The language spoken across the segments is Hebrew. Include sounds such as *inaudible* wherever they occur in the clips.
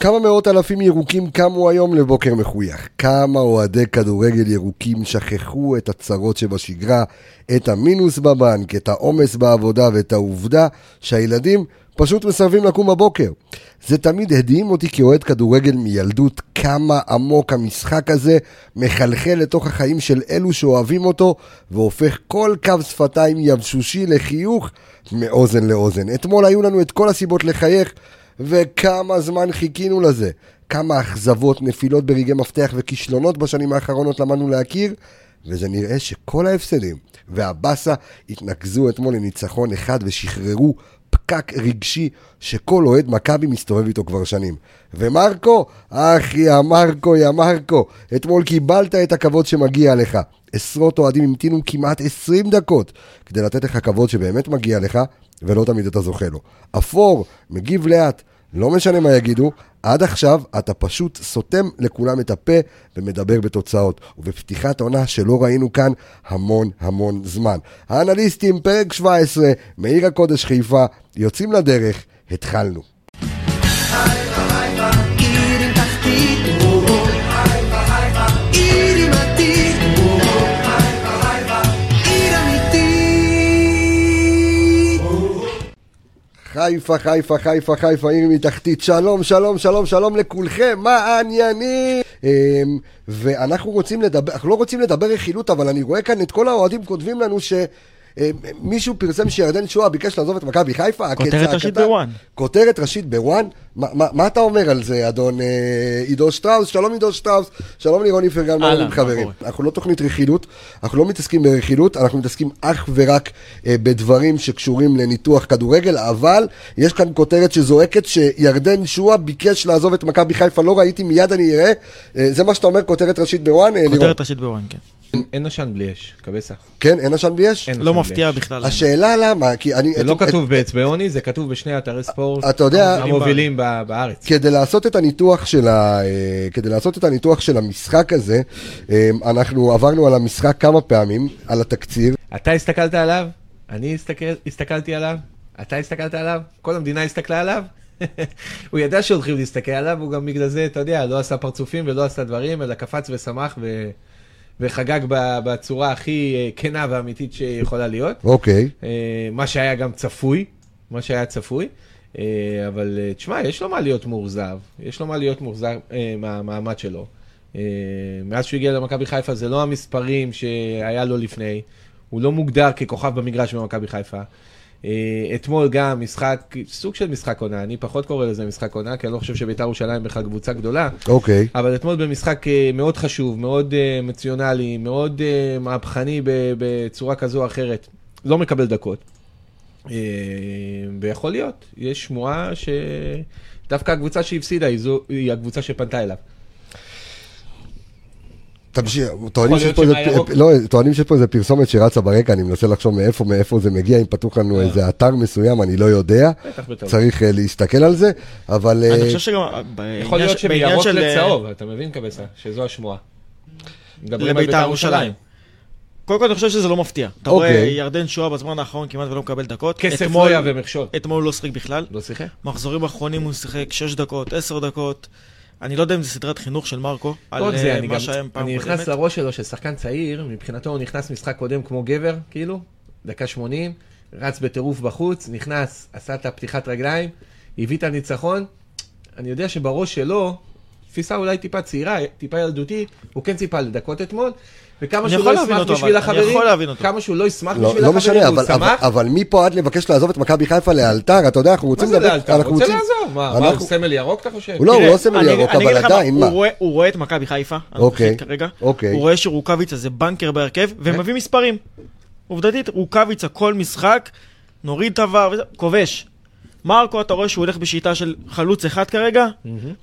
כמה מאות אלפים ירוקים קמו היום לבוקר מחוייך. כמה אוהדי כדורגל ירוקים שכחו את הצרות שבשגרה, את המינוס בבנק, את העומס בעבודה ואת העובדה שהילדים פשוט מסרבים לקום בבוקר. זה תמיד הדהים אותי כאוהד כדורגל מילדות, כמה עמוק המשחק הזה מחלחל לתוך החיים של אלו שאוהבים אותו, והופך כל קו שפתיים יבשושי לחיוך מאוזן לאוזן. אתמול היו לנו את כל הסיבות לחייך, וכמה זמן חיכינו לזה. כמה אכזבות, נפילות ברגעי מפתח וכישלונות בשנים האחרונות למדנו להכיר, וזה נראה שכל ההפסדים והבאסה התנקזו אתמול לניצחון אחד ושחררו פקק רגשי שכל אוהד מכבי מסתובב איתו כבר שנים. ומרקו, אחי, יא מרקו, יא מרקו, אתמול קיבלת את הכבוד שמגיע לך. עשרות אוהדים המתינו כמעט 20 דקות כדי לתת לך כבוד שבאמת מגיע לך, ולא תמיד אתה זוכה לו. אפור, מגיב לאט, לא משנה מה יגידו, עד עכשיו אתה פשוט סותם לכולם את הפה ומדבר בתוצאות. ובפתיחת עונה שלא ראינו כאן המון המון זמן. האנליסטים, פרק 17, מעיר הקודש חיפה, יוצאים לדרך, התחלנו. עיר חיפה, חיפה, חיפה, חיפה, עיר מתחתית. שלום, שלום, שלום, שלום לכולכם, מה העניינים? אמ, ואנחנו רוצים לדבר, אנחנו לא רוצים לדבר רכילות, אבל אני רואה כאן את כל האוהדים כותבים לנו ש... אמ, מישהו פרסם שירדן שואה ביקש לעזוב את מכבי חיפה. כותרת ראשית בוואן. כותרת ראשית בוואן? מה, אתה אומר על זה, אדון אה, עידו שטראוס? שלום עידו שטראוס, שלום לירון איפרגן, מה חברים? אנחנו לא תוכנית רכילות, אנחנו לא מתעסקים ברכילות, אנחנו מתעסקים אך ורק אה, בדברים שקשורים לניתוח כדורגל, אבל יש כאן כותרת שזועקת שירדן שועה ביקש לעזוב את מכבי חיפה, לא ראיתי, מיד אני אראה. אה, זה מה שאתה אומר, כותרת ראשית בוואן, אה? כותרת ראשית בוואן, כן. אין- עשן בלי אש, קבסה. כן, אין עשן ביש? אין לא עשן מפתיע בלי אש. בכלל. השאלה למה, כי אני... זה לא את- כתוב באצבעוני, זה כתוב בשני אתרי ספורט אתה יודע- המובילים ב- בארץ. כדי לעשות את הניתוח של ה... אה, כדי לעשות את הניתוח של המשחק הזה, אה, אנחנו עברנו על המשחק כמה פעמים, על התקציר. אתה הסתכלת עליו, אני הסתכל- הסתכלתי עליו, אתה הסתכלת עליו, כל המדינה הסתכלה עליו. *laughs* הוא ידע שהולכים להסתכל עליו, הוא גם בגלל זה, אתה יודע, לא עשה פרצופים ולא עשה דברים, אלא קפץ ושמח ו... וחגג בצורה הכי אה, כנה ואמיתית שיכולה להיות. אוקיי. אה, מה שהיה גם צפוי, מה שהיה צפוי. אה, אבל תשמע, יש לו מה להיות מאוכזב, יש לו מה להיות מאוכזב מהמעמד שלו. מאז שהוא הגיע למכבי חיפה זה לא המספרים שהיה לו לפני, הוא לא מוגדר ככוכב במגרש במכבי חיפה. אה, אתמול גם משחק, סוג של משחק עונה, אני פחות קורא לזה משחק עונה, כי אני לא חושב שבית"ר ירושלים בכלל קבוצה גדולה. אוקיי. אבל אתמול במשחק אה, מאוד חשוב, מאוד אה, מצויונלי, מאוד מהפכני בצורה כזו או אחרת, לא מקבל דקות. ויכול להיות, יש שמועה שדווקא הקבוצה שהפסידה היא, זו, היא הקבוצה שפנתה אליו. תמשיך, טוענים יכול שיש פה להיות איזה- שמהירוק- לא, טוענים שיש פה איזה פרסומת שרצה ברקע, אני מנסה לחשוב מאיפה, מאיפה זה מגיע, אם פתוח לנו איזה אתר מסוים, אני לא יודע. צריך אה, להסתכל על זה, אבל... אה, אני חושב שגם יכול להיות בעניין שמירוק של- אה, לצהוב, אתה מבין קבסה? שזו השמועה. לבית"ר בית"ר ירושלים. קודם כל אני חושב שזה לא מפתיע. אתה רואה אוקיי. ירדן שואה בזמן האחרון כמעט ולא מקבל דקות. כסף לא יהווה מכשול. אתמול הוא לא שיחק בכלל. לא שיחק? מחזורים אחרונים הוא שיחק 6 דקות, 10 דקות. אני לא יודע אם זה סדרת חינוך של מרקו. על אה, זה, אני מה גם, שהיה פעם אני נכנס קודמת. לראש שלו ששחקן צעיר, מבחינתו הוא נכנס משחק קודם כמו גבר, כאילו, דקה 80, רץ בטירוף בחוץ, נכנס, עשה את הפתיחת רגליים, הביא את הניצחון. אני יודע שבראש שלו, תפיסה אולי טיפה צעירה, טיפה ילדותית, הוא כן ציפה לדקות אתמול, וכמה שהוא לא ישמח אותו, בשביל החברים. כמה שהוא לא ישמח לא, בשביל לא החברים, משנה, הוא אבל, אבל, שמח. אבל מפה עד לבקש לעזוב את מכבי חיפה לאלתר, אתה יודע, אנחנו מה רוצים זה לאלתר? אנחנו רוצה רוצים- לעזוב? מה, מה, אנחנו- הוא סמל ירוק אתה חושב? הוא לא, הוא לא סמל אני- ירוק, אני אבל מה, עדיין, הוא מה? רואה- הוא רואה את מכבי חיפה, אוקיי, כרגע, אוקיי. הוא רואה שרוקאביצה זה בנקר בהרכב, ומביא מספרים. עובדתית, רוקאביצה כל משחק, נוריד את הוואר, כובש. מרקו, אתה רואה שהוא הולך בשיטה של חלוץ אחד כרגע,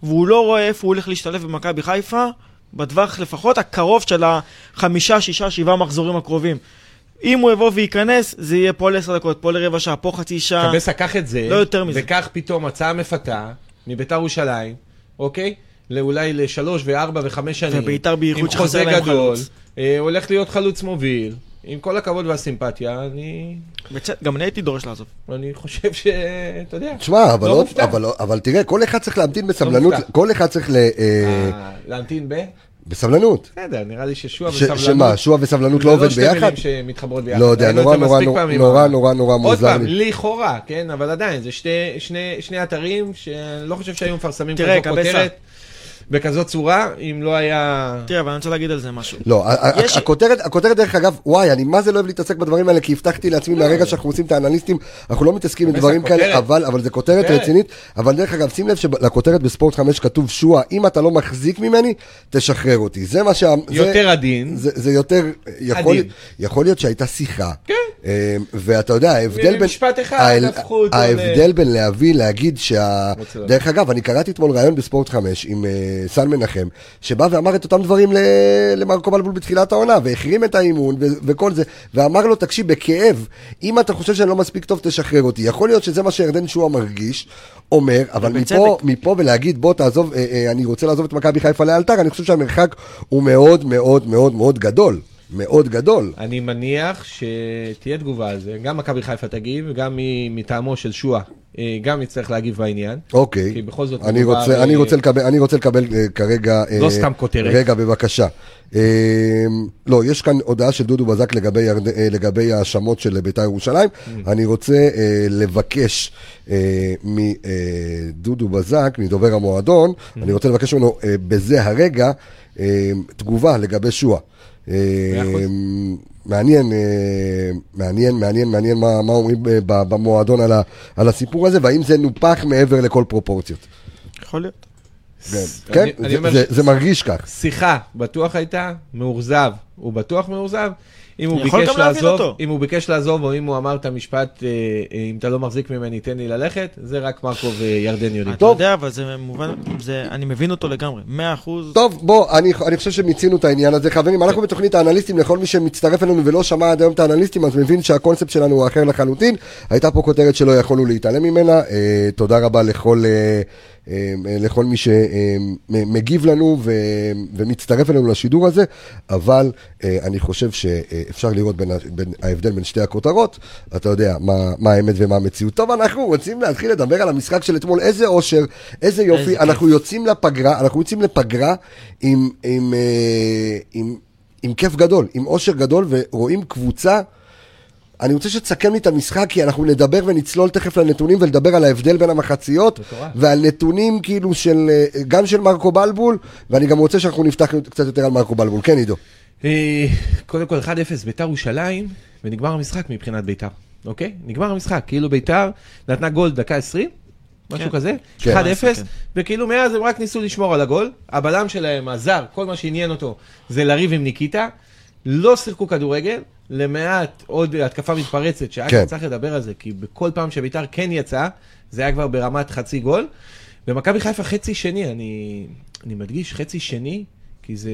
והוא לא רואה איפה הוא הולך להשתלב במכבי חיפה, בטווח לפחות הקרוב של החמישה, שישה, שבעה מחזורים הקרובים. אם הוא יבוא וייכנס, זה יהיה פה לעשר דקות, פה לרבע שעה, פה חצי שעה. קבסה, קח את זה, לא יותר מזה. וקח פתאום הצעה מפתה מביתר ירושלים, אוקיי? לאולי לשלוש וארבע וחמש שנים. וביתר בייחוד שחסר להם גדול, חלוץ. אה, הולך להיות חלוץ מוביל, עם כל הכבוד והסימפתיה, אני, בצד- גם אני הייתי דורש לעזוב. אני חושב ש... אתה יודע. תשמע, אבל, לא מופתע. אבל, אבל תראה, כל אחד צריך להמתין בסבלנות, מופתע. כל אחד צריך ל... אה, אה, להמתין ב... בסבלנות. בסדר, נראה לי ששועה וסבלנות... שמה, שועה וסבלנות זה לא עובד שתי ביחד? מילים שמתחברות ביחד. לא יודע, נורא זה נורא נורא. נורא נורא נורא עוד מוזר פעם. לכאורה, כן, אבל עדיין, זה שתי, שני, אתרים שאני לא חושב שהיו מפרסמים תראה, כזו. כותרת בכזאת צורה, אם לא היה... תראה, אבל אני רוצה להגיד על זה משהו. לא, יש- הכותרת, הכותרת דרך אגב, וואי, אני מה זה לא אוהב להתעסק בדברים האלה, כי הבטחתי לעצמי מהרגע שאנחנו עושים את האנליסטים, אנחנו לא מתעסקים בדברים כאלה. אבל אבל זה כותרת כותרת. רצינית, אבל דרך אגב, שים לב שלכותרת בספורט 5 כתוב שועה, אם אתה לא מחזיק ממני, תשחרר אותי. זה מה שה... זה- יותר עדין. זה, זה יותר, יכול, עדין. יכול להיות שהייתה שיחה, כן. אה, ואתה יודע, ההבדל בין, במשפט אחד הפכו אותו ל- ההבדל בין להביא, להגיד שה... דרך אגב, אני קראתי אתמול ראיון בספורט 5 עם סל מנחם, שבא ואמר את אותם דברים למרקו בלבול בתחילת העונה, והחרים את האימון וכל זה, ואמר לו, תקשיב, בכאב, אם אתה חושב שאני לא מספיק טוב, תשחרר אותי. יכול להיות שזה מה שירדן שועה מרגיש, אומר, אבל. מפה, מפה ולהגיד, בוא תעזוב, אה, אה, אני רוצה לעזוב את מכבי חיפה לאלתר, אני חושב שהמרחק הוא מאוד מאוד מאוד מאוד גדול. מאוד גדול. אני מניח שתהיה תגובה על זה, גם מכבי חיפה תגיב, גם מטעמו של שועה, אה, גם יצטרך להגיב בעניין. אוקיי. כי בכל זאת אני מדובר, רוצה, אני אה, רוצה לקבל, אני רוצה לקבל אה, כרגע... לא אה, סתם כותרת. רגע, בבקשה. לא, יש כאן הודעה של דודו בזק לגבי, לגבי האשמות של בית"ר ירושלים. Mm. אני רוצה לבקש מדודו בזק, מדובר המועדון, Mm. אני רוצה לבקש ממנו בזה הרגע תגובה לגבי שועה. אחוז. מעניין, אה, מעניין, מעניין, מעניין מה, מה אומרים ב- ב- במועדון על, ה, על הסיפור הזה, והאם זה נופח מעבר לכל פרופורציות. יכול להיות. כן, אני- אני זה- אומר זה- ש- זה מרגיש כך. שיחה בטוח הייתה, מאוכזב, הוא בטוח מאוכזב. אם הוא ביקש לעזוב. אם הוא ביקש לעזוב, או אם הוא אמר את המשפט, אה, אה, אם אתה לא מחזיק ממני, תן לי ללכת, זה רק מרקו וירדן יודעים. אתה. יודע, אבל זה מובן, זה- אני מבין אותו לגמרי. מאה אחוז. טוב, בוא, אני, אני חושב שמיצינו את העניין הזה. חברים, אנחנו בתוכנית האנליסטים, לכל מי שמצטרף אלינו ולא שמע עד היום את האנליסטים, אז מבין שהקונספט שלנו הוא אחר לחלוטין. הייתה פה כותרת שלא יכולנו להתעלם ממנה. אה, תודה רבה לכל, אה, אה, לכל מי שמגיב לנו ו, ומצטרף אלינו לשידור הזה, אבל אה, אני חושב שאפשר לראות בין, בין ההבדל בין שתי הכותרות. אתה יודע מה, מה האמת ומה המציאות. טוב, אנחנו רוצים להתחיל לדבר על המשחק של אתמול. איזה אושר, איזה יופי. איזה כיף. אנחנו יוצאים לפגרה, אנחנו יוצאים לפגרה עם, עם, אה, עם, עם כיף גדול, עם אושר גדול, ורואים קבוצה. אני רוצה שתסכם לי את המשחק, כי אנחנו נדבר ונצלול תכף לנתונים ולדבר על ההבדל בין המחציות. ועל נתונים כאילו של, אה, גם של מרקו בלבול, ואני גם רוצה שאנחנו נפתח קצת יותר על מרקו בלבול. כן, עידו. אה, קודם כל 1-0 ביתר ירושלים, ונגמר המשחק מבחינת ביתר, אוקיי? נגמר המשחק, כאילו ביתר נתנה גול דקה 20, משהו כן. כזה, כן. 1-0, כן. וכאילו מאז הם רק ניסו לשמור על הגול, הבלם שלהם, הזר, כל מה שעניין אותו זה לריב עם ניקיטה, לא שיחקו כדורגל, למעט עוד התקפה מתפרצת, שאגב כן. צריך לדבר על זה, כי בכל פעם שביתר כן יצא, זה היה כבר ברמת חצי גול, ומכבי חיפה חצי שני, אני, אני מדגיש, חצי שני, כי זה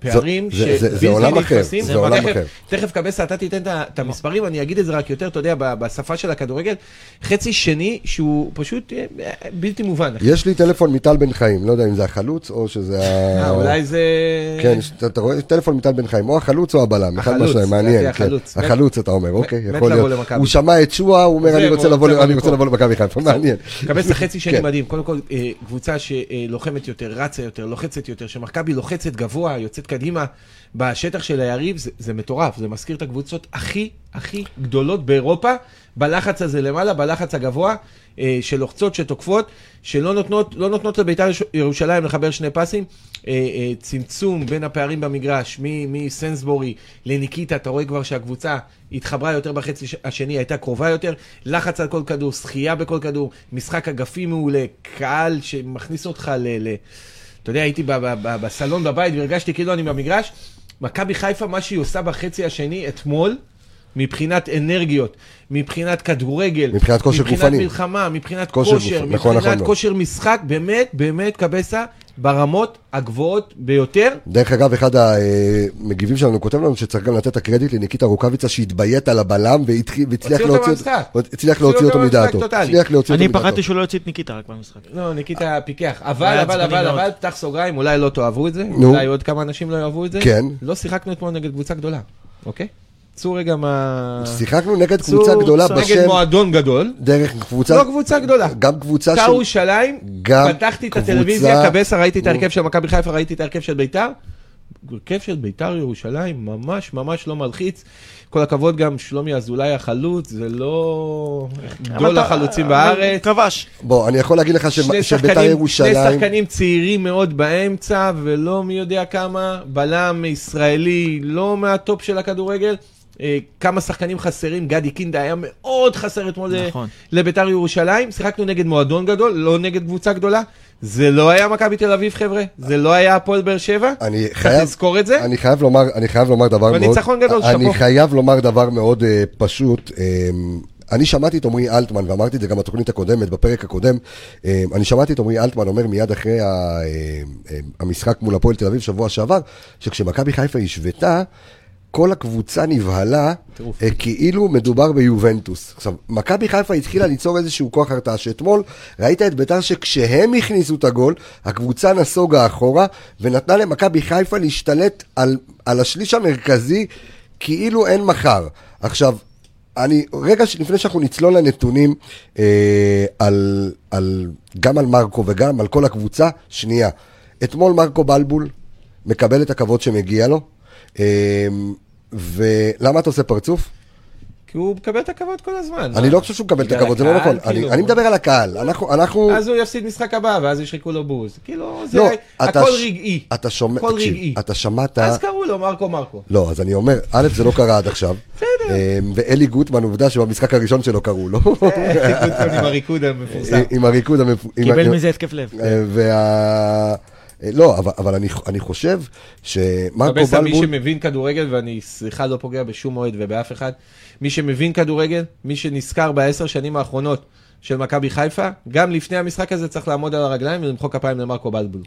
פערים זה- זה- זה עולם אחר. זה עולם תכף- אחר. תכף קבסה, אתה תיתן את המספרים, אני אגיד את זה רק יותר, אתה יודע, בשפה של הכדורגל. חצי שני שהוא פשוט אה, בלתי מובן. יש לי טלפון מטל בן חיים, לא יודע אם זה החלוץ או שזה ה... אה, אולי זה... כן, אתה- רואה, טלפון מטל בן חיים, או החלוץ או הבלם, אחד מהשניים, מעניין, כן. החלוץ. החלוץ אתה אומר, אוקיי, יכול להיות. הוא שמע את שועה, הוא אומר, אני לבוא רוצה לבוא למכבי חיפה, מעניין. קבסה חצי שני כן. מדהים. קודם כל, אה, קבוצה שלוחמת יותר, רצה יותר, לוחצת יותר, שמכבי לוחצת גבוה, יוצאת קדימה בשטח של היריב, זה- זה מטורף. זה מזכיר את הקבוצות הכי הכי גדולות באירופה, בלחץ הזה למעלה, בלחץ הגבוה, אה, שלוחצות, שתוקפות, שלא נותנות, לא נותנות לבית"ר ירוש- ירושלים לחבר שני פסים. אה, אה, צמצום בין הפערים במגרש, מסנסבורי לניקיטה, אתה רואה כבר שהקבוצה התחברה יותר בחצי השני, הייתה קרובה יותר, לחץ על כל כדור, שחייה בכל כדור, משחק אגפי מעולה, קהל שמכניס אותך ל... ל... אתה יודע, הייתי בסלון בבית והרגשתי כאילו אני במגרש. מכבי חיפה, מה שהיא עושה בחצי השני אתמול, מבחינת אנרגיות, מבחינת כדורגל, מבחינת כושר מבחינת גופני. מלחמה, מבחינת כושר כושר, גופני, נכון, נכון מבחינת מאוד. כושר משחק, באמת, באמת, קבסה, ברמות הגבוהות ביותר. דרך אגב, אחד המגיבים שלנו כותב לנו שצריך גם לתת את הקרדיט לניקיטה רוקאביצה שהתביית על הבלם והצליח להוציא הצליח להוציא הוציא אותו מדעתו. אני. פחדתי שהוא לא יוציא את ניקיטה רק במשחק. לא, ניקיטה פיקח. אבל, היה אבל, אבל, מאוד. אבל, פתח סוגריים, אולי לא תאהבו את זה. אולי עוד כמה אנשים לא יאהבו את זה. כן. לא שיחקנו אתמול נגד קבוצה גדולה, אוקיי? צאו רגע מה... שיחקנו נגד צאו קבוצה גדולה נגד נגד בשם, מועדון גדול, דרך קבוצה, לא קבוצה גדולה. גם קבוצה בית"ר של... ירושלים, גם פתחתי את הטלוויזיה, קבסה, ראיתי את. ההרכב של מכבי חיפה, ראיתי את ההרכב של בית"ר. הרכב של בית"ר ירושלים ממש ממש לא מלחיץ. כל הכבוד גם שלומי אזולאי החלוץ, זה לא גדול החלוצים בארץ. כבש. בוא, אני יכול להגיד לך שביתר שחקנים, שני ירושלים... שחקנים צעירים מאוד באמצע, ולא מי יודע כמה, בלם ישראלי לא מהטופ של הכדורגל. אה, כמה שחקנים חסרים, גדי קינדה היה מאוד חסר אתמול ל- נכון. לביתר ירושלים, שיחקנו נגד מועדון גדול, לא נגד קבוצה גדולה. זה לא היה מכבי תל אביב חבר'ה, זה לא היה הפועל באר שבע, אני צריך לזכור את זה. אני חייב לומר, אני חייב לומר דבר מאוד, וניצחון גדול, אני שאפו. חייב לומר דבר מאוד uh, פשוט. Um, אני שמעתי את עמרי אלטמן, ואמרתי את זה גם בתוכנית הקודמת, בפרק הקודם, um, אני שמעתי את עמרי אלטמן אומר מיד אחרי ה, um, um, המשחק מול הפועל תל אביב שבוע שעבר, שכשמכבי חיפה השוותה, כל הקבוצה נבהלה טירוף. אה, כאילו מדובר ביובנטוס. עכשיו, מכבי חיפה התחילה ליצור איזשהו כוח הרתעה שאתמול ראית את ביתר שכשהם הכניסו את הגול, הקבוצה נסוגה אחורה ונתנה למכבי חיפה להשתלט על, על השליש המרכזי כאילו אין מחר. עכשיו, אני, רגע ש- לפני שאנחנו נצלול לנתונים אה, על, על, גם על מרקו וגם על כל הקבוצה, שנייה. אתמול מרקו בלבול מקבל את הכבוד שמגיע לו. אה, ולמה אתה עושה פרצוף? כי הוא מקבל את הכבוד כל הזמן. אני מה? לא חושב שהוא מקבל את הכבוד, זה לא נכון. אני כאילו. אני מדבר על הקהל. אנחנו, אנחנו... אז הוא יפסיד משחק הבא, ואז ישרקו לו בוז. כאילו, זה לא, הכל ש- רגעי. אתה שומע, הכל תקשיב, רגעי. אתה שמעת... אז קראו לו מרקו מרקו. לא, אז אני אומר, א', זה לא קרה עד עכשיו. אה, ואלי גוטמן, עובדה שבמשחק הראשון שלו קראו לו. גוטמן עם הריקוד המפורסם. עם הריקוד המפ... עם- קיבל מזה התקף לב. אה, לא, אבל, אבל אני, אני חושב שמרקו קבסה, מי בלבול... שמבין כדורגל, ואני סליחה לא פוגע בשום אוהד ובאף אחד, מי שמבין כדורגל, מי שנזכר בעשר שנים האחרונות של מכבי חיפה, גם לפני המשחק הזה צריך לעמוד על הרגליים ולמחוא כפיים למרקו בלבול.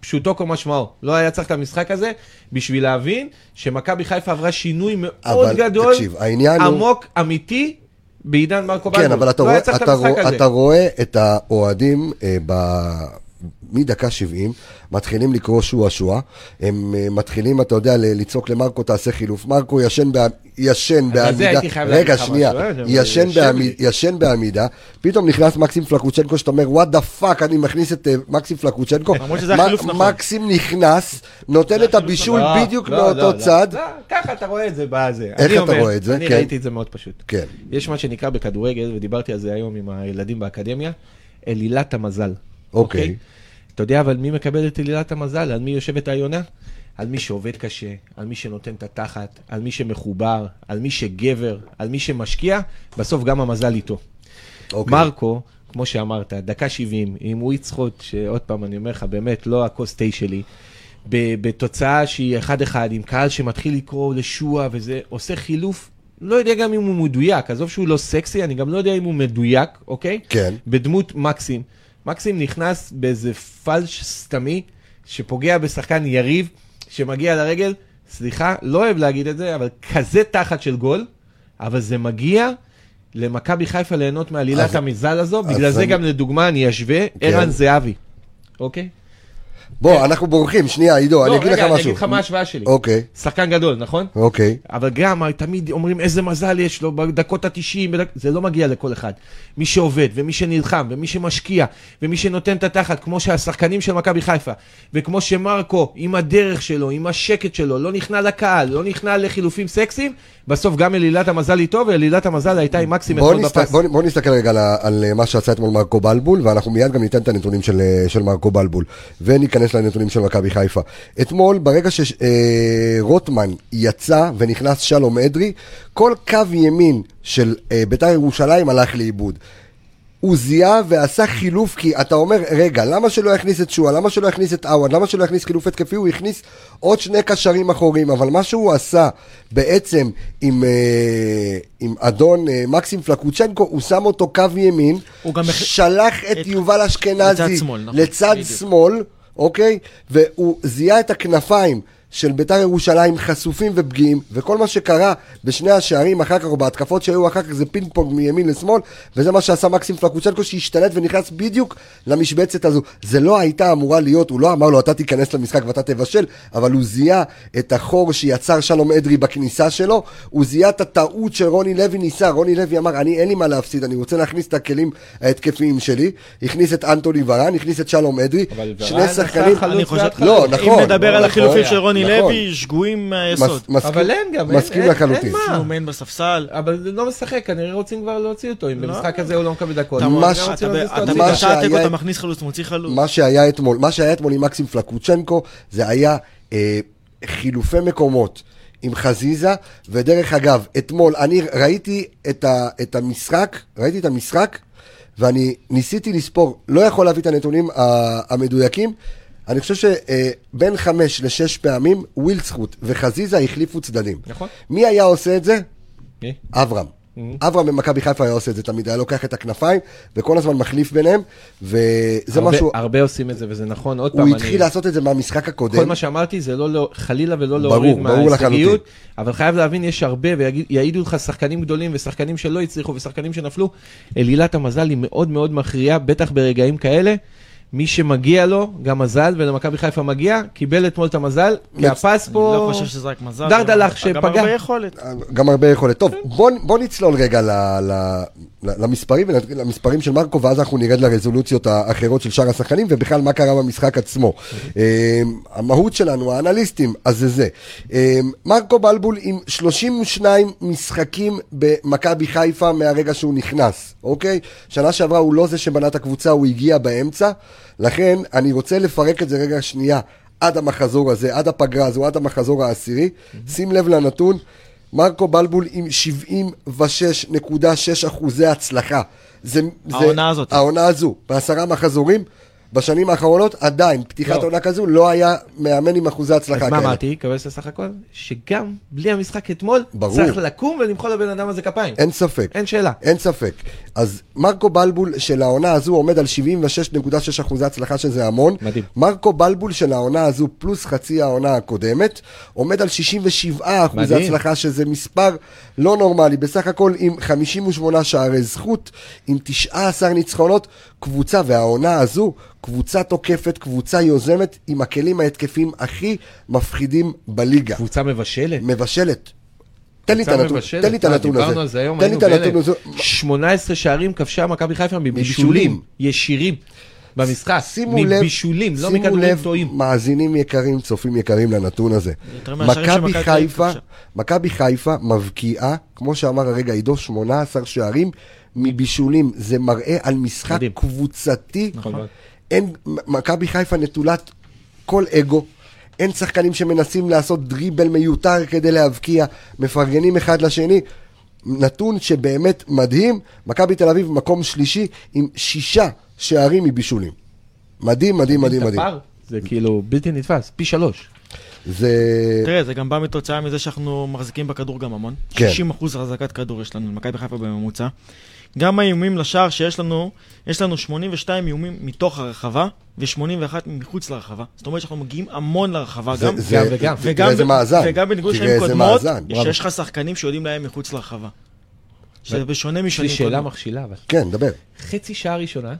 פשוטו כמשמעו, לא היה צריך את המשחק הזה בשביל להבין שמכבי חיפה עברה שינוי מאוד אבל גדול, תקשיב, העניין הוא- עמוק, אמיתי, בעידן מרקו בלבול. כן, אבל אתה לא רואה, אתה, הזה. אתה רואה את האוהדים אה, ב... מדקה 70, מתחילים לקרוא שועה שועה, הם אה, מתחילים, אתה יודע, לצעוק למרקו תעשה חילוף, מרקו ישן, בעמ... ישן בעמידה, רגע שנייה, אה, ישן, בעמיד... ישן בעמידה, פתאום נכנס מקסים פלקושצ'נקו שאתה אומר what the fuck אני מכניס את אה, מקסים פלקושצ'נקו, נכון. מקסים נכנס, נותן את הבישול לא, בדיוק לא, מאותו לא, לא. צד, לא, ככה אתה רואה את זה בזה. איך אתה רואה את זה? אני כן. ראיתי את זה מאוד פשוט. כן, יש מה שנקרא בכדורגל, ודיברתי על זה היום עם הילדים באקדמיה, אלילת המזל. אוקיי. אתה יודע אבל מי מקבל את אלילת המזל? על מי יושבת היונה? על מי שעובד קשה, על מי שנותן את התחת, על מי שמחובר, על מי שגבר, על מי שמשקיע, בסוף גם המזל איתו. אוקיי. מרקו, כמו שאמרת, דקה 70, עם הוא יצחוט, שעוד פעם אני אומר לך, באמת, לא הכוס תה שלי, בתוצאה שהיא אחד-אחד, עם קהל שמתחיל לקרוא לשועה וזה, עושה חילוף, לא יודע גם אם הוא מדויק, עזוב שהוא לא סקסי, אני גם לא יודע אם הוא מדויק, אוקיי? כן. בדמות מקסים. מקסים נכנס באיזה פלש סתמי, שפוגע בשחקן יריב, שמגיע לרגל, סליחה, לא אוהב להגיד את זה, אבל כזה תחת של גול, אבל זה מגיע למכבי חיפה ליהנות מעלילת אז- המזל הזו, בגלל זה אני- גם לדוגמה אני אשווה כן. ערן זהבי, אוקיי? בוא, אנחנו בורחים, שנייה, עידו, אני לא, אגיד לך רגע, אני משהו. אגיד לך מה ההשוואה שלי. אוקיי, שחקן גדול, נכון? אוקיי. אבל גם תמיד אומרים איזה מזל יש לו בדקות ה-90, בדק... זה לא מגיע לכל אחד. מי שעובד, ומי שנלחם, ומי שמשקיע, ומי שנותן את התחת, כמו שהשחקנים של מכבי חיפה, וכמו שמרקו, עם הדרך שלו, עם השקט שלו, לא נכנע לקהל, לא נכנע לחילופים סקסיים, בסוף גם אלילת המזל איתו, ואלילת המזל הייתה עם מקסים אתמול. בפס. בוא, בוא נסתכל רגע על, על אה, מה שעשה אתמול מרקו בלבול, ואנחנו מיד גם ניתן את הנתונים של, אה, של מרקו בלבול, וניכנס לנתונים של מכבי חיפה. אתמול, ברגע שרוטמן יצא ונכנס שלום אדרי, כל קו ימין של אה, בית"ר ירושלים הלך לאיבוד. הוא זיהה ועשה חילוף, כי אתה אומר, רגע, למה שלא יכניס את שועה, למה שלא יכניס את עווד, למה שלא יכניס חילוף התקפי, הוא הכניס עוד שני קשרים אחוריים, אבל מה שהוא עשה בעצם עם, אה, עם אדון אה, מקסים פלקוצ'נקו, הוא שם אותו קו ימין, שלח את, את- יובל אשכנזי לצד שמאל, נכון, לצד. שמאל, אוקיי? והוא זיהה את הכנפיים של בית"ר ירושלים חשופים ופגיעים, וכל מה שקרה בשני השערים אחר כך, או בהתקפות שהיו אחר כך, זה פינג פונג מימין לשמאל, וזה מה שעשה מקסים פלקוצ'נקו, שהשתלט ונכנס בדיוק למשבצת הזו. זה לא הייתה אמורה להיות, הוא לא אמר לו, אתה תיכנס למשחק ואתה תבשל, אבל הוא זיהה את החור שיצר שלום אדרי בכניסה שלו, הוא זיהה את הטעות שרוני לוי ניסה, רוני לוי אמר, אני אין לי מה להפסיד, אני רוצה להכניס את הכלים ההתקפיים שלי, הכניס את אנטוני ורן, הכניס את שלום אדרי, שני שחקנים. לא, נכון. אם נדבר על נכון, החילופים של רוני נכון. לוי, שגויים מהיסוד. מס- מסכים- אבל אין גם, אין- מסכים אין- לחלוטין. אין מה. נו, מן בספסל. אבל לא משחק, כנראה רוצים כבר להוציא אותו, אם לא. במשחק הזה הוא לא מקבל דקות. אתה בשעה תיקו מכניס חלוץ, מוציא חלוץ. מה שהיה אתמול, מה שהיה אתמול עם מקסים פלקוצ'נקו, זה היה אה, חילופי מקומות עם חזיזה, ודרך אגב, אתמול אני ראיתי את, ה, את המשחק, ראיתי את המשחק, ואני ניסיתי לספור, לא יכול להביא את הנתונים המדויקים, אני חושב שבין חמש לשש פעמים ווילדסחוט וחזיזה החליפו צדדים. נכון. מי היה עושה את זה? מי? אברהם. אברהם במכבי חיפה היה עושה את זה תמיד, היה לוקח את הכנפיים וכל הזמן מחליף ביניהם, וזה הרבה- משהו, הרבה עושים את זה, וזה נכון. עוד פעם, הוא אני- התחיל לעשות את זה מהמשחק הקודם. כל מה שאמרתי זה לא, לא חלילה ולא ברור, להוריד מההישגיות. אבל חייב להבין, יש הרבה, ויעידו לך שחקנים גדולים ושחקנים שלא הצליחו ושחקנים שנפלו. אלילת המזל היא מאוד מאוד מכריעה, בטח ברגעים כאלה. מי שמגיע לו, גם מזל, ולמכבי חיפה מגיע, קיבל אתמול את המזל, כי מצ- הפס אני פה... לא חושב שזה רק מזל. דרדלח גם- גם שפגע. הרבה יכולת. גם הרבה יכולת. טוב, בוא, נצלול רגע ל, ל, ל, למספרים, למספרים של מרקו, ואז אנחנו נרד לרזולוציות האחרות של שאר השחקנים, ובכלל מה קרה במשחק עצמו. אה, המהות שלנו, האנליסטים, אז זה זה. אה, מרקו בלבול עם 32 משחקים במכבי חיפה מהרגע שהוא נכנס, אוקיי? שנה שעברה הוא לא זה שבנה את הקבוצה, הוא הגיע באמצע, לכן אני רוצה לפרק את זה רגע שנייה. עד המחזור הזה, עד הפגרה הזו, עד המחזור העשירי. שים לב לנתון, מרקו בלבול עם 76.6 אחוזי הצלחה. זה, זה, העונה הזאת. העונה הזו, בעשרה מחזורים, בשנים האחרונות עדיין, פתיחת לא. עונה כזו, לא היה מאמן עם אחוזי הצלחה אז כאלה. מה אמרתי? קבס בסך הכל? שגם בלי המשחק אתמול, ברור. צריך לקום ולמחוא לבן אדם הזה כפיים. אין ספק. אין שאלה. אין ספק. אז מרקו בלבול של העונה הזו עומד על 76.6 אחוזי הצלחה שזה המון. מדהים. מרקו בלבול של העונה הזו פלוס חצי העונה הקודמת עומד על 67 אחוזי. הצלחה שזה מספר לא נורמלי. בסך הכל עם 58 שערי זכות, עם 19 ניצחונות, קבוצה, והעונה הזו, קבוצה תוקפת, קבוצה יוזמת, עם הכלים ההתקפיים הכי מפחידים בליגה. קבוצה מבשלת. מבשלת. תן לי את הנתון, מבשלת. תן לי את אה, הנתון הזה. דיברנו על זה היום, תן לי היינו את הנתון בהלם. הזה. 18 שערים כבשה מכבי חיפה בישולים. מבישולים ישירים במשחק. שימו לב, מבישולים, לא שימו מכדורים לב, טועים. מאזינים יקרים, צופים יקרים לנתון הזה. מכבי חיפה. מכבי חיפה מבקיעה, כמו שאמר הרגע עידו, 18 שערים מבישולים. זה מראה על משחק מדהים. קבוצתי. נכון. אין, מכבי חיפה נטולת כל אגו. אין שחקנים שמנסים לעשות דריבל מיותר כדי להבקיע, מפרגנים אחד לשני. נתון שבאמת מדהים, מכבי תל אביב מקום שלישי עם שישה שערים מבישולים. מדהים, מדהים, מדהים, מדהים. זה כאילו בלתי נתפס, פי שלוש. זה... תראה, זה גם בא מתוצאה מזה שאנחנו מחזיקים בכדור גם המון. כן. 60 אחוז החזקת כדור יש לנו, למכבי חיפה בממוצע. גם האיומים לשער שיש לנו, יש לנו 82 איומים מתוך הרחבה, ו-81 מחוץ לרחבה. זאת אומרת שאנחנו מגיעים המון לרחבה זה- גם. זה- גם וגם. תראה וגם, איזה מאזן. וגם בניגוד איזה קודמות. שיש לך שחקנים שיודעים להם מחוץ לרחבה. שזה בשונה יש לי משנים שאלה קודמות. מכשילה, אבל. כן, דבר. חצי שעה ראשונה,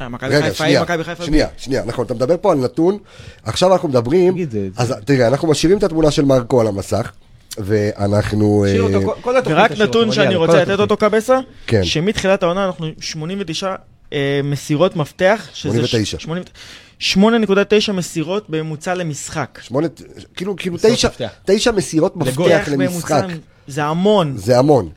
אה, רגע, שנייה. שנייה, שנייה, נכון, אתה מדבר פה על נתון, עכשיו אנחנו מדברים, אז תראה, אנחנו משאירים את התמונה של מרקו על המסך, ואנחנו... שיר אה, ורק נתון שאני לו, רוצה לתת. אותו קבסה, כן. שמתחילת העונה אנחנו 89 אה, מסירות מפתח, שזה 89. 8.9 מסירות בממוצע למשחק. שמונה, כאילו, כאילו מסירות תשע, מפתח. תשע מסירות מפתח מפתח למשחק. זה המון. זה המון.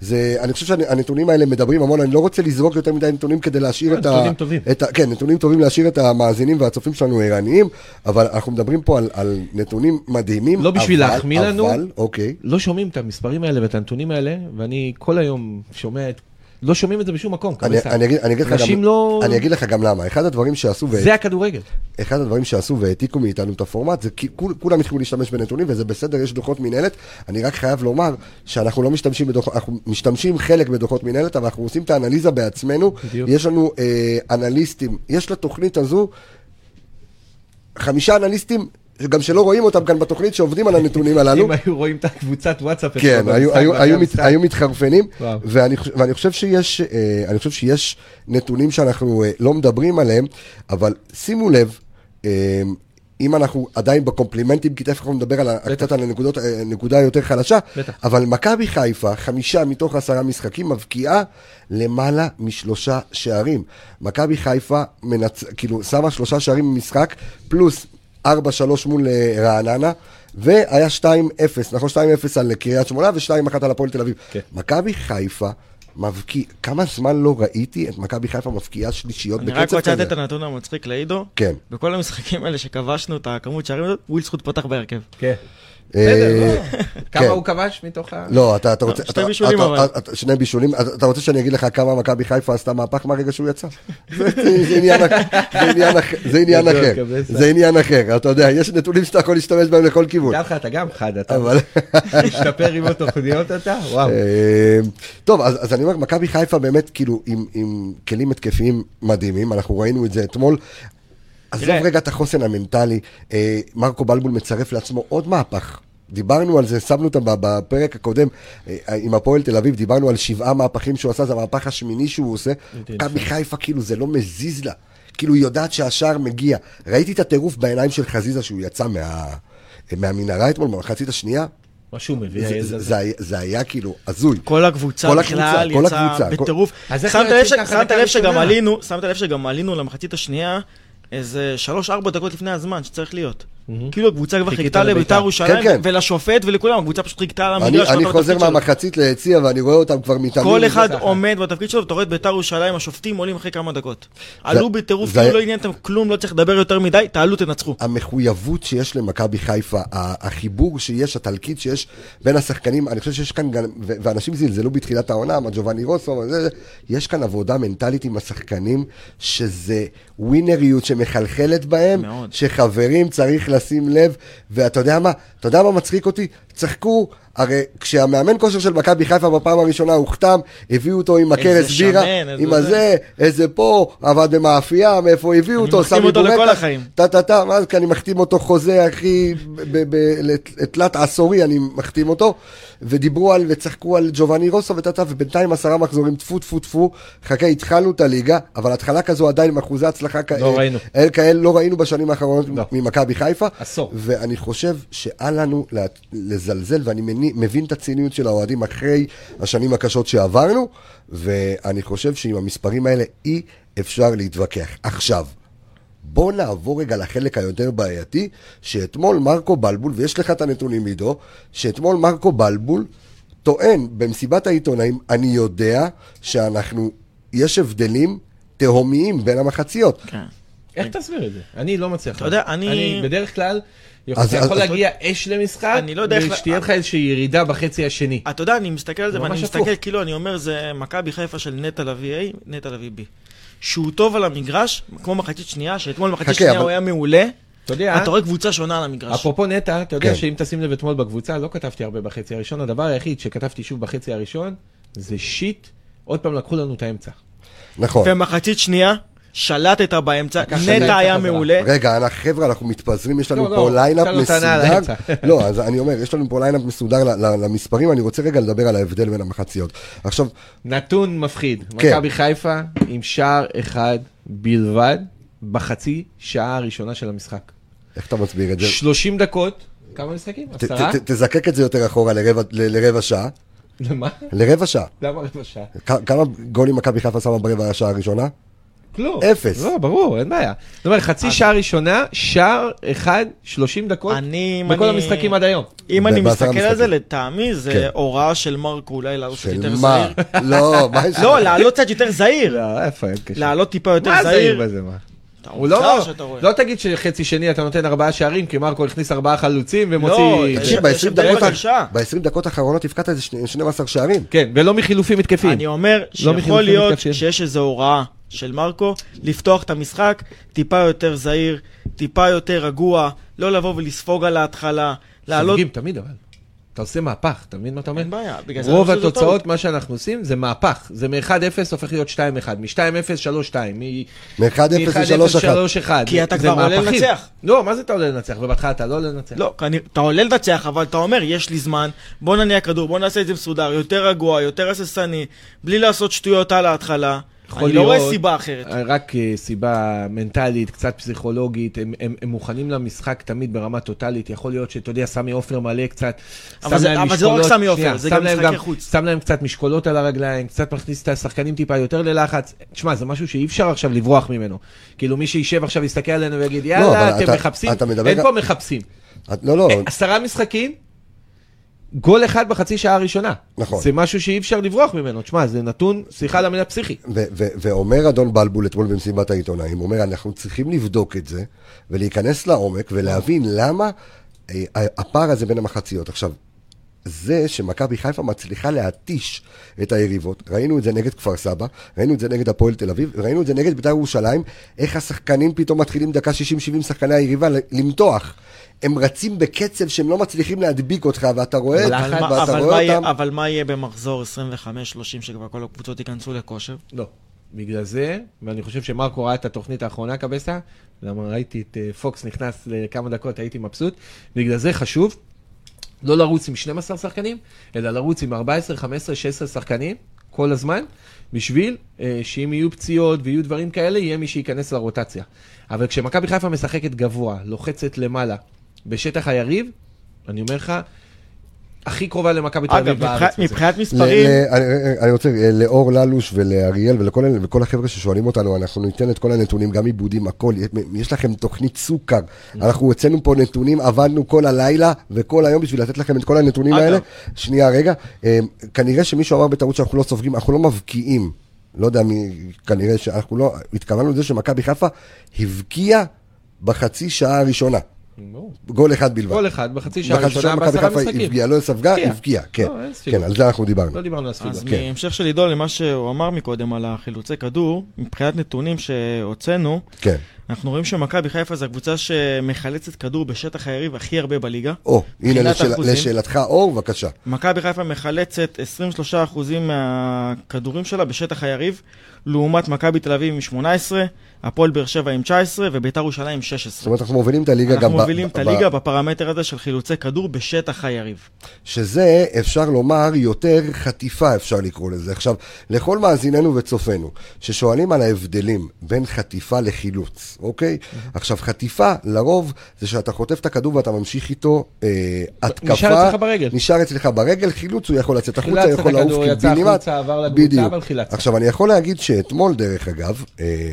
זה, אני חושב שהנתונים האלה מדברים המון, אני לא רוצה לזרוק יותר מדי נתונים כדי להשאיר את ה... נתונים טובים. את ה... כן, נתונים טובים להשאיר את המאזינים והצופים שלנו ערניים, אבל אנחנו מדברים פה על, על נתונים מדהימים. לא בשביל להחמיא לנו. אבל, אוקיי. לא שומעים את המספרים האלה ואת הנתונים האלה, ואני כל היום שומע את... לא שומעים את זה בשום מקום. אני. אני, אגיד, אני, אגיד גם, לא... אני אגיד לך גם למה. אחד הדברים שעשו, וה- זה הכדורגל. אחד הדברים שעשו והעתיקו מאיתנו את הפורמט, זה כול, כולם התחילו להשתמש בנתונים, וזה בסדר, יש דוחות מנהלת. אני רק חייב לומר שאנחנו לא משתמשים בדוחות, אנחנו משתמשים חלק בדוחות מנהלת, אבל אנחנו עושים את האנליזה בעצמנו. בדיוק. יש לנו אה, אנליסטים, יש לתוכנית הזו חמישה אנליסטים גם שלא רואים אותם כאן בתוכנית, שעובדים על הנתונים *laughs* הללו. אם היו רואים את הקבוצת וואטסאפ, כן, אתמול היו, מתחרפנים. ואני, חושב שיש, אה, חושב שיש נתונים שאנחנו אה, לא מדברים עליהם, אבל שימו לב, אה, אם אנחנו עדיין בקומפלימנטים, כי תכף אנחנו נדבר על, קצת על הנקודות, אה, נקודה יותר חלשה, בטח. אבל מכבי חיפה, חמישה מתוך עשרה משחקים, מבקיעה למעלה משלושה שערים. מכבי חיפה מנצ... כאילו שמה שלושה שערים במשחק, פלוס 4-3 מול אה, רעננה, והיה 2-0, נכון? 2-0 על קריית שמונה ו-2-1 על הפועל תל אביב. כן. מכבי חיפה מבקיע, כמה זמן לא ראיתי את מכבי חיפה מבקיעה שלישיות אני רק בקצב רוצה כזה? לתת את הנתון המצחיק לעידו. כן. בכל המשחקים האלה שכבשנו את הכמות שערים הזאת, וויל זכות פתח בהרכב. כן. אה, בסדר, לא. כן. כמה הוא כבש מתוך ה... לא, אתה, אתה רוצה... שני אתה- בישולים אבל. אתה- שני בישולים. אתה רוצה שאני אגיד לך כמה מכבי חיפה עשתה מהפך מהרגע שהוא יצא? זה עניין אחר. זה עניין אחר. אתה יודע, יש נתונים שאתה יכול להשתמש בהם לכל כיוון. לך, אתה גם חד, אתה אבל... *laughs* משתפר עם התוכניות אתה? וואו. אה, טוב, אז, אני אומר, מכבי חיפה באמת כאילו עם כלים התקפיים מדהימים, אנחנו ראינו את זה אתמול. עזוב תראה. רגע את החוסן המנטלי, אה, מרקו בלבול מצרף לעצמו עוד מהפך. דיברנו על זה, שמנו אותם בפרק הקודם אה, עם הפועל תל אביב, דיברנו על שבעה מהפכים שהוא עשה, זה המהפך השמיני שהוא עושה. מכבי חיפה, כאילו, זה לא מזיז לה. כאילו, היא יודעת שהשער מגיע. ראיתי את הטירוף בעיניים של חזיזה שהוא יצא מה, מהמנהרה אתמול, במחצית השנייה. מה שהוא מביא, זה, זה. זה, היה, זה היה כאילו הזוי. כל הקבוצה כל בכלל יצאה בטירוף. שמת לב שגם עלינו למחצית השנייה איזה 3-4 דקות לפני הזמן שצריך להיות. כאילו הקבוצה כבר חיכתה לבית"ר. ירושלים כן, כן. ולשופט ולכולם, הקבוצה פשוט חיכתה על אני, המגרש. אני לא חוזר. מהמחצית ליציע ואני רואה אותם כבר מתאמנים. כל אחד ככה. עומד בתפקיד שלו, ואתה רואה את ביתר ירושלים, השופטים עולים אחרי כמה דקות. עלו בטירוף, זה- כאילו לא עניין אותם כלום, לא צריך לדבר יותר מדי, תעלו, תנצחו. המחויבות שיש למכבי חיפה, החיבור שיש, התלכיד שיש בין השחקנים, אני חושב שיש כאן גם, ו- ואנשים זלזלו בתחילת העונה, מה ג'ובאני רוסו, יש כאן עבודה מנטלית עם השחקנים, שזה ווינריות שמחלחלת בהם, מאוד. שחברים צריך לשים לב, ואתה יודע מה, אתה יודע מה מצחיק אותי? צחקו, הרי כשהמאמן כושר של מכבי חיפה בפעם הראשונה הוחתם, הביאו אותו עם הכרס שמן, בירה, איזה עם זה. הזה, איזה פה, עבד במאפייה, מאיפה הביאו אני אותו, סמי אותו לכל החיים. טה טה טה, מה זה, כי אני מחתים אותו חוזה, אחי, לתלת עשורי אני מחתים אותו, ודיברו על, וצחקו על ג'ובאני רוסו וטה טה, ובינתיים עשרה מחזורים, טפו טפו טפו, חכה, התחלנו את הליגה, אבל התחלה כזו עדיין עם אחוזי הצלחה לא ראינו. אל כאלה לא ראינו בשנים האחרונות לא. ממכבי חיפה, עשור. ואני חושב שאל לנו לזלזל, ואני מבין את הציניות של האוהדים אחרי השנים הקשות שעברנו, ואני חושב שעם המספרים האלה אי אפשר להתווכח. עכשיו, בוא נעבור רגע לחלק היותר בעייתי, שאתמול מרקו בלבול, ויש לך את הנתונים עידו, שאתמול מרקו בלבול טוען במסיבת העיתונאים, אני יודע שאנחנו, יש הבדלים תהומיים בין המחציות. כן. איך תסביר את זה? אני לא מצליח. אתה יודע. אני- אני בדרך כלל, אז- יכול אז- להגיע אש למשחק, אני לא יודע איך- ושתהיה לך איזושהי ירידה בחצי השני. אתה יודע, אני מסתכל על זה, ואני מסתכל. כאילו, אני אומר, זה מכבי חיפה של נטע לביא A, נטע לביא B. שהוא טוב על המגרש, כמו מחצית שנייה, שאתמול מחצית שנייה אבל- הוא היה מעולה, אתה יודע, אתה רואה קבוצה שונה על המגרש. אפרופו נטע, אתה יודע כן. שאם תשים לב אתמול בקבוצה, לא כתבתי הרבה בחצי הראשון, הדבר היחיד שכתבתי שוב בחצי הראשון, זה shit, עוד פעם לקחו לנו את האמצע. נכון. ומחצית שנייה, שלטת באמצע, נטע היה. מעולה. רגע, חבר'ה, אנחנו מתפזרים, יש לנו לא, פה לא, lineup על מסודר. *laughs* לא, אז אני אומר, יש לנו פה lineup מסודר ל- ל- למספרים, אני רוצה רגע לדבר על ההבדל בין המחציות. עכשיו, נתון מפחיד, כן. מכבי חיפה עם שער אחד בלבד בחצי שעה הראשונה של המשחק. איך אתה מסביר את זה? 30 דקות, כמה משחקים? עשרה? תזקק את זה יותר אחורה לרבע- שעה. למה? לרבע שעה. למה רבע שעה? כמה גולים מכבי חיפה שמה ברבע השעה הראשונה? כלום. אפס. לא, ברור, אין בעיה. זאת אומרת, חצי שעה ראשונה, שער אחד, 30 דקות, אני, בכל אני- המשחקים עד היום. אם אני מסתכל על זה. לטעמי זה כן. הוראה של מרקו אולי לעלות קצת של יותר? זהיר. לא, מה יש לך? לא, לעלות קצת יותר זהיר. לא, איפה אין קשר? לעלות טיפה יותר מה זהיר זהיר. בזה, מה? הוא לא. לא תגיד שחצי שני אתה נותן ארבעה שערים, כי מרקו הכניס ארבעה חלוצים ומוציא... לא, תקשיב, יש ב-20 הבדל דקות, בגישה. ה- ב-20 דקות האחרונות הבקעת איזה שני- 12 שערים. כן, ולא מחילופים מתקפים. אני אומר לא שיכול להיות מתקפים. שיש איזו הוראה של מרקו לפתוח את המשחק טיפה יותר זהיר, טיפה יותר רגוע, לא לבוא ולספוג על ההתחלה, לעלות... סופגים תמיד אבל. אתה עושה מהפך, אתה מבין מה אתה אומר? אין בעיה, בגלל זה רוב התוצאות. מה שאנחנו עושים, זה מהפך. זה מ-1-0 הופך להיות 2-1, מ-2-0, 3-2, מ-1-0 ל-3-1. ל-3-1. כי אתה כבר עולה לנצח. לא, מה זה אתה עולה לנצח? ובהתחלה אתה לא עולה לנצח. לא, אתה עולה לנצח, אבל אתה אומר, יש לי זמן, בוא נניע כדור, בוא נעשה את זה מסודר, יותר רגוע, יותר הססני, בלי לעשות שטויות על ההתחלה. יכול אני לא רואה להיות- סיבה אחרת. רק אה, סיבה מנטלית, קצת פסיכולוגית, הם, הם, הם מוכנים למשחק תמיד ברמה טוטאלית, יכול להיות שאתה יודע, סמי עופר מלא קצת, אבל זה- אבל זה לא רק משקולות- סמי עופר, זה גם משחקי חוץ. שם להם קצת משקולות על הרגליים, קצת מכניס את השחקנים טיפה יותר ללחץ, תשמע, זה משהו שאי אפשר עכשיו לברוח ממנו. כאילו מי שישב עכשיו יסתכל עלינו ויגיד, לא, יאללה, אתם אתה- מחפשים, אתה מדבר אין גם- פה מחפשים. את- לא, לא, אה, עשרה משחקים, גול אחד בחצי שעה הראשונה. נכון. זה משהו שאי אפשר לברוח ממנו, תשמע, זה נתון, סליחה על המילה פסיכי. ואומר אדון בלבול אתמול במסיבת העיתונאים, הוא אומר, אנחנו צריכים לבדוק את זה, ולהיכנס לעומק, ולהבין למה אה, הפער הזה בין המחציות. עכשיו, זה שמכבי חיפה מצליחה להתיש את היריבות, ראינו את זה נגד כפר סבא, ראינו את זה נגד הפועל תל אביב, ראינו את זה נגד בית"ר ירושלים, איך השחקנים פתאום מתחילים דקה 60-70 שחקני היריבה למתוח. הם רצים בקצב שהם לא מצליחים להדביק אותך, ואתה רואה, אבל את- אבל מה- ואתה אבל רואה יהיה- אותם. אבל מה יהיה במחזור 25-30 שכבר כל הקבוצות ייכנסו לכושר? לא. בגלל זה, ואני חושב שמרקו ראה את התוכנית האחרונה קבסה, למה ראיתי את אה, פוקס נכנס לכמה דקות, הייתי מבסוט. בגלל זה חשוב לא לרוץ עם 12 שחקנים, אלא לרוץ עם 14, 15, 16 שחקנים כל הזמן, בשביל אה, שאם יהיו פציעות ויהיו דברים כאלה, יהיה מי שייכנס לרוטציה. אבל כשמכבי חיפה משחקת גבוה, לוחצת למעלה, בשטח היריב, אני אומר לך, הכי קרובה למכבי תל אביב בארץ. מבחינת- מספרים, אני- רוצה, אה, לאור ללוש ולאריאל ולכל החבר'ה ששואלים אותנו, אנחנו ניתן את כל הנתונים, גם עיבודים, הכל. יש לכם תוכנית סוכר. אנחנו הוצאנו פה נתונים, עבדנו כל הלילה וכל היום בשביל לתת לכם את כל הנתונים. האלה. שנייה, רגע. אה, כנראה שמישהו אמר בטעות שאנחנו לא סופגים, אנחנו לא מבקיעים. לא יודע מי, כנראה שאנחנו לא, התכוונו לזה שמכבי חיפה הבקיעה בחצי שעה הראשונה. ברור. גול אחד בלבד. כל אחד בחצי שעה בחצי ראשונה בעשרה משחקים. הבקיעה, לא ספגה, כן. לא, אין ספיגות. כן, על זה אנחנו דיברנו. לא דיברנו על ספיגות. אז כן. מהמשך של עידו למה שהוא אמר מקודם על החילוצי כדור, מבחינת נתונים שהוצאנו, כן. אנחנו רואים שמכבי חיפה זו הקבוצה שמחלצת כדור בשטח היריב הכי הרבה בליגה. או, הנה לשאל. לשאלתך, אור, בבקשה. מכבי חיפה מחלצת 23% מהכדורים שלה בשטח היריב, לעומת מכבי תל אביב עם 18, הפועל באר שבע עם 19 וביתר ירושלים עם 16. זאת אומרת, אנחנו מובילים את הליגה גם אנחנו ב- מובילים ב- את הליגה בפרמטר הזה של חילוצי כדור בשטח היריב. שזה, אפשר לומר, יותר חטיפה, אפשר לקרוא לזה. עכשיו, לכל מאזיננו וצופינו, ששואלים על ההבדלים בין חטיפה לחילוץ, אוקיי? עכשיו, חטיפה, לרוב, זה שאתה חוטף את הכדור ואתה ממשיך איתו אה, התקפה. נשאר אצלך ברגל. נשאר אצלך ברגל, חילוץ, הוא יכול לצאת החוצה, יכול לעוף קיבינימט. חילצת. עכשיו, אני יכול להגיד שאתמול, דרך אגב, אה,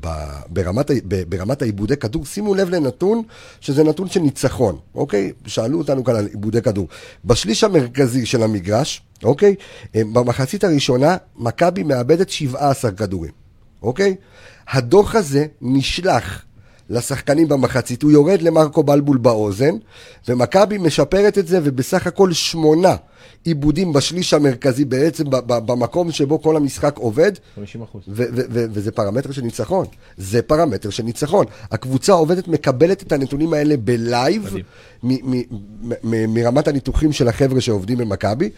ב- ברמת, ב- ברמת העיבודי כדור, שימו לב לנתון, שזה נתון של ניצחון, אוקיי? שאלו אותנו כאן על עיבודי כדור. בשליש המרכזי של המגרש, אוקיי? אה, במחצית הראשונה, מכבי מאבדת 17 כדורים, אוקיי? הדוח הזה נשלח לשחקנים במחצית, הוא יורד למרקו בלבול באוזן, ומכבי משפרת את זה, ובסך הכל שמונה איבודים בשליש המרכזי, בעצם במקום שבו כל המשחק עובד, 50 אחוז. ו- ו- ו- וזה פרמטר של ניצחון. זה פרמטר של ניצחון. הקבוצה עובדת, מקבלת את הנתונים האלה ב live, מרמת הניתוחים של החבר'ה שעובדים במכבי,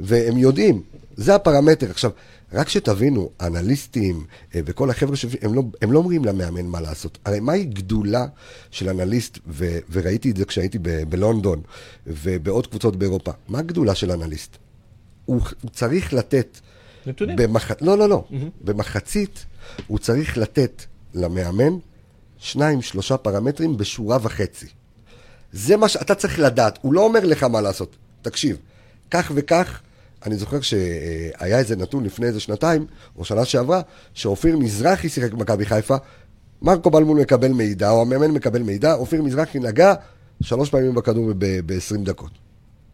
והם יודעים, זה הפרמטר. עכשיו, רק שתבינו, אנליסטים אה, וכל החבר'ה שהם לא, הם לא אומרים למאמן מה לעשות. הרי מהי גדולה של אנליסט, ו- וראיתי את זה כשהייתי ב- בלונדון ובעוד קבוצות באירופה, מה הגדולה של אנליסט? הוא, הוא צריך לתת נתונים. במח... לא, לא, לא. במחצית הוא צריך לתת למאמן שניים, שלושה פרמטרים בשורה וחצי. זה מה שאתה צריך לדעת. הוא לא אומר לך מה לעשות. תקשיב, כך וכך, אני זוכר שהיה איזה נתון לפני איזה שנתיים, או שנה שעברה, שאופיר מזרחי שיחק במכבי חיפה, מרקו בלמון מקבל מידע, או המאמן מקבל מידע, אופיר מזרחי נגע שלוש פעמים בכדור ב-20 דקות.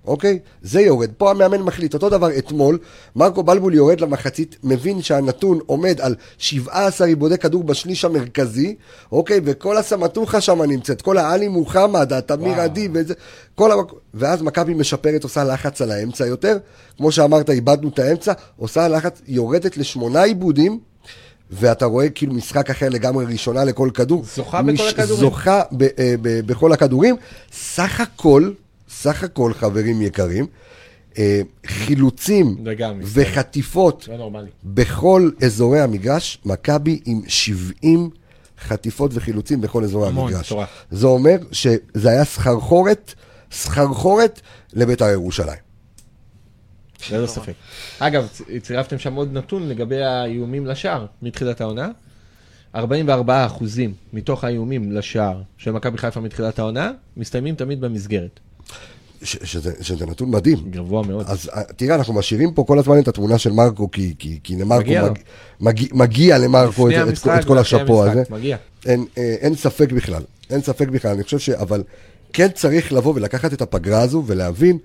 אוקיי? זה יורד. פה המאמן מחליט. אותו דבר אתמול, מרקו בלבול יורד למחצית, מבין שהנתון עומד על 17 עיבודי כדור בשליש המרכזי, אוקיי? וכל הסמטוחה שם נמצאת, כל העלי מוחמד, התמיר. עדי וזה, כל המק... ואז מכבי משפרת, עושה לחץ על האמצע יותר. כמו שאמרת, איבדנו את האמצע, עושה לחץ, יורדת לשמונה עיבודים. ואתה רואה כאילו משחק אחר לגמרי ראשונה לכל כדור. זוכה בכל הכדורים. זוכה ב, אה, ב, בכל הכדורים. סך הכל, סך הכל חברים יקרים, אה, חילוצים לגמרי. וחטיפות לא. בכל אזורי המגרש, מכבי עם 70 חטיפות וחילוצים בכל אזורי המון, המגרש. זה אומר שזה היה סחרחורת, סחרחורת לבית"ר ירושלים. ללא ספק. אגב, צירפתם שם עוד נתון לגבי האיומים לשער מתחילת העונה. 44 אחוזים מתוך האיומים לשער של מכבי חיפה מתחילת העונה, מסתיימים תמיד במסגרת. ש- שזה, שזה נתון מדהים. גבוה מאוד. אז אה, תראה, אנחנו משאירים פה כל הזמן את התמונה של מרקו, כי, כי, כי למרקו מגיע. מג, מגיע, מגיע למרקו את, לפני את, המשחק את כל השאפו הזה. המשחק, מגיע. אין, אה, אין ספק בכלל, אין ספק בכלל. אני חושב ש... אבל כן צריך לבוא ולקחת את הפגרה הזו ולהבין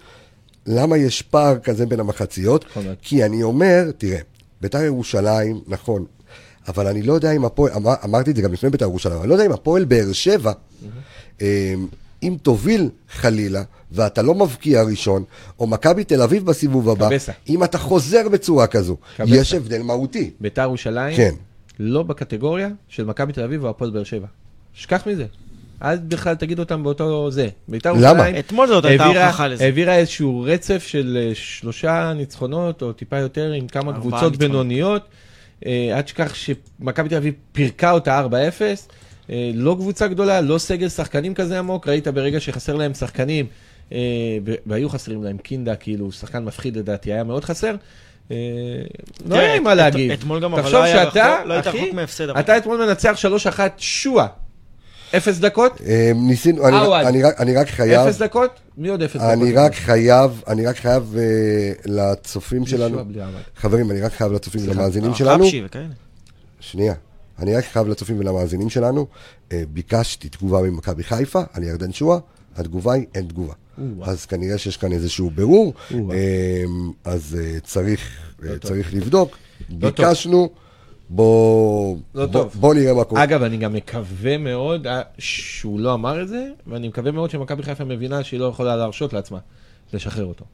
למה יש פער כזה בין המחציות. להיות. כי אני אומר, תראה, בית"ר ירושלים, נכון, אבל אני לא יודע אם הפועל, אמר, אמרתי את זה גם לפני בית"ר ירושלים, אני לא יודע אם הפועל באר שבע, אה, אם תוביל חלילה, ואתה לא מבקיע ראשון, או מכבי תל אביב בסיבוב הבא, קבסה. אם אתה חוזר בצורה כזו, קבסה. יש הבדל מהותי. ביתר ירושלים, כן. לא בקטגוריה של מכבי תל אביב והפועל באר שבע. שכח מזה. אל בכלל תגיד אותם באותו זה. ביתר למה? ירושלים אתמול זאת הייתה הוכחה לזה. העבירה איזשהו רצף של אה, שלושה ניצחונות, או טיפה יותר, עם כמה קבוצות ניצחונות. בינוניות. אה, אל תשכח שמכבי תל אביב פירקה אותה 4-0. אה, לא קבוצה גדולה, לא סגל שחקנים כזה עמוק. ראית ברגע שחסר להם שחקנים, אה, והיו חסרים להם קינדה, כאילו, שחקן מפחיד לדעתי, היה מאוד חסר. אה, לא היה לי מה להגיד. אתמול גם, אבל לא היה רחוק- לא רחוק מהפסד. אתה אתמול מנצח 3-1 שועה. אפס דקות? ניסינו, אני, רק- אני רק חייב, אפס דקות? מי עוד אפס דקות? אני רק חייב, אני רק חייב לצופים שלנו. חברים, אני רק חייב לצופים. ולמאזינים שלנו. שנייה, אני רק חייב לצופים ולמאזינים שלנו, אה, ביקשתי תגובה ממכבי חיפה על ירדן שואה, התגובה היא אין תגובה. אז כנראה שיש כאן איזשהו בירור, או-אה. אה, אז אה, צריך, לא. צריך לבדוק, לא. ביקשנו, בוא, לא בוא, נראה מה קורה. אגב, אני גם מקווה מאוד שהוא לא אמר את זה, ואני מקווה מאוד שמכבי חיפה מבינה שהיא לא יכולה להרשות לעצמה לשחרר אותו.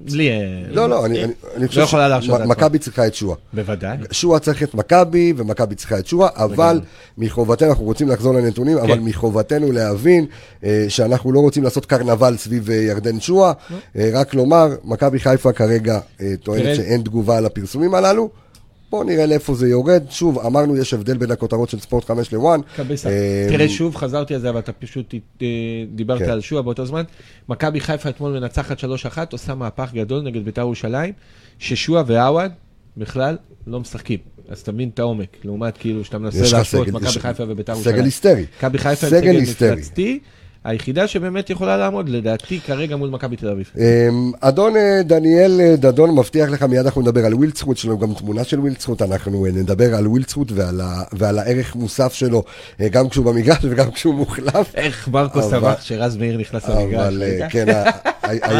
בלי... אה, לא, לא, אני, חושב לא. שמכבי צריכה את שואה. בוודאי. שועה צריך את מכבי, ומכבי צריכה את שועה, אבל מחובתנו, אנחנו רוצים לחזור לנתונים, אבל מחובתנו להבין אה, שאנחנו לא רוצים לעשות קרנבל סביב אה, ירדן שועה. אה, רק לומר, מכבי חיפה כרגע טוענת שאין תגובה על הפרסומים הללו. בואו נראה לאיפה זה יורד. שוב, אמרנו, יש הבדל בין הכותרות של ספורט 5 לוואן. קבסה. אה, תראה, שוב חזרתי על זה, אבל אתה פשוט אה, דיברת כן. על שועה באותו זמן. מכבי חיפה אתמול מנצחת 3-1, עושה מהפך גדול נגד בית"ר ירושלים, ששועה ועווד בכלל לא משחקים. אז תבין את העומק, לעומת כאילו שאתה מנסה להשוות מכבי חיפה ובית"ר ירושלים. סגל היסטרי. מכבי חיפה סגל. מפלצתי, היחידה שבאמת יכולה לעמוד, לדעתי, כרגע מול מכבי תל אביב. אמ, אדון אה, דניאל אה, דדון מבטיח לך, מיד אנחנו נדבר על ווילדסחוט, יש לנו גם תמונה של ווילדסחוט, אנחנו אה, נדבר על ווילדסחוט ועל, ה- ועל הערך מוסף שלו, גם כשהוא במגרש *laughs* וגם כשהוא מוחלף. איך מרקו אבל- שמח שרז מאיר נכנס למגרש. אבל? *laughs* כן,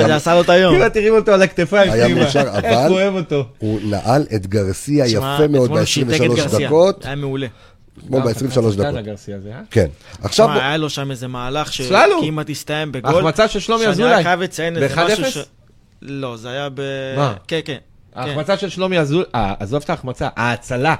זה עשה לו את היום? כאילו תראי אותו על הכתפיים, היה פנימה. מאושר, איך אבל- הוא אוהב אותו. הוא נעל את גרסיה יפה מאוד אתמול הוא שיתק את ב-23 גרסיה. דקות, היה מעולה. גם ב-23 שחקן דקות. אה? כן. עכשיו, היה לו שם איזה מהלך. שכמעט הסתיים בגול. ההחמצה של שלומי שאני אזולאי. רק חייב לציין איזה ב- 1-0? משהו ש... לא, זה היה ב... מה? כן, כן. כן. ההחמצה של שלומי אזולאי, אה, עזוב את ההחמצה, ההצלה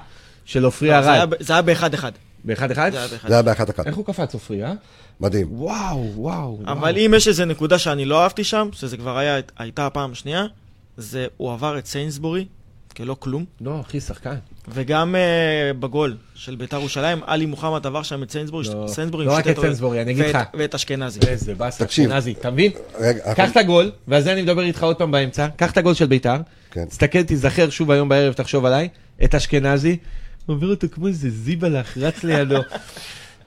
של עופרי לא, זה היה ארד. זה היה באחד אחד. באחד אחד? זה היה באחד. זה היה באחת אחת. איך הוא קפץ עופרי, אה? מדהים. וואו, וואו. אבל אם יש איזה נקודה שאני לא אהבתי שם, שזה כבר היה, הייתה הפעם השנייה, זה הוא עבר את סיינסבורי כלא כלום, לא, אחי, שחקן. וגם uh, בגול של בית"ר ירושלים, עלי מוחמד עבר שם את סיינסבורי, לא, סיינסבורי לא רק את טעויות. סיינסבורי, אני אגיד לך. ואת אשכנזי. איזה באסה. אשכנזי, אתה מבין? רגע, קח את הגול, ועל זה אני מדבר איתך עוד פעם באמצע, קח את הגול של ביתר, כן. תסתכל, תיזכר שוב היום בערב, תחשוב עליי, את אשכנזי, עובר אותו כמו איזה זיבלח, רץ לידו. *laughs*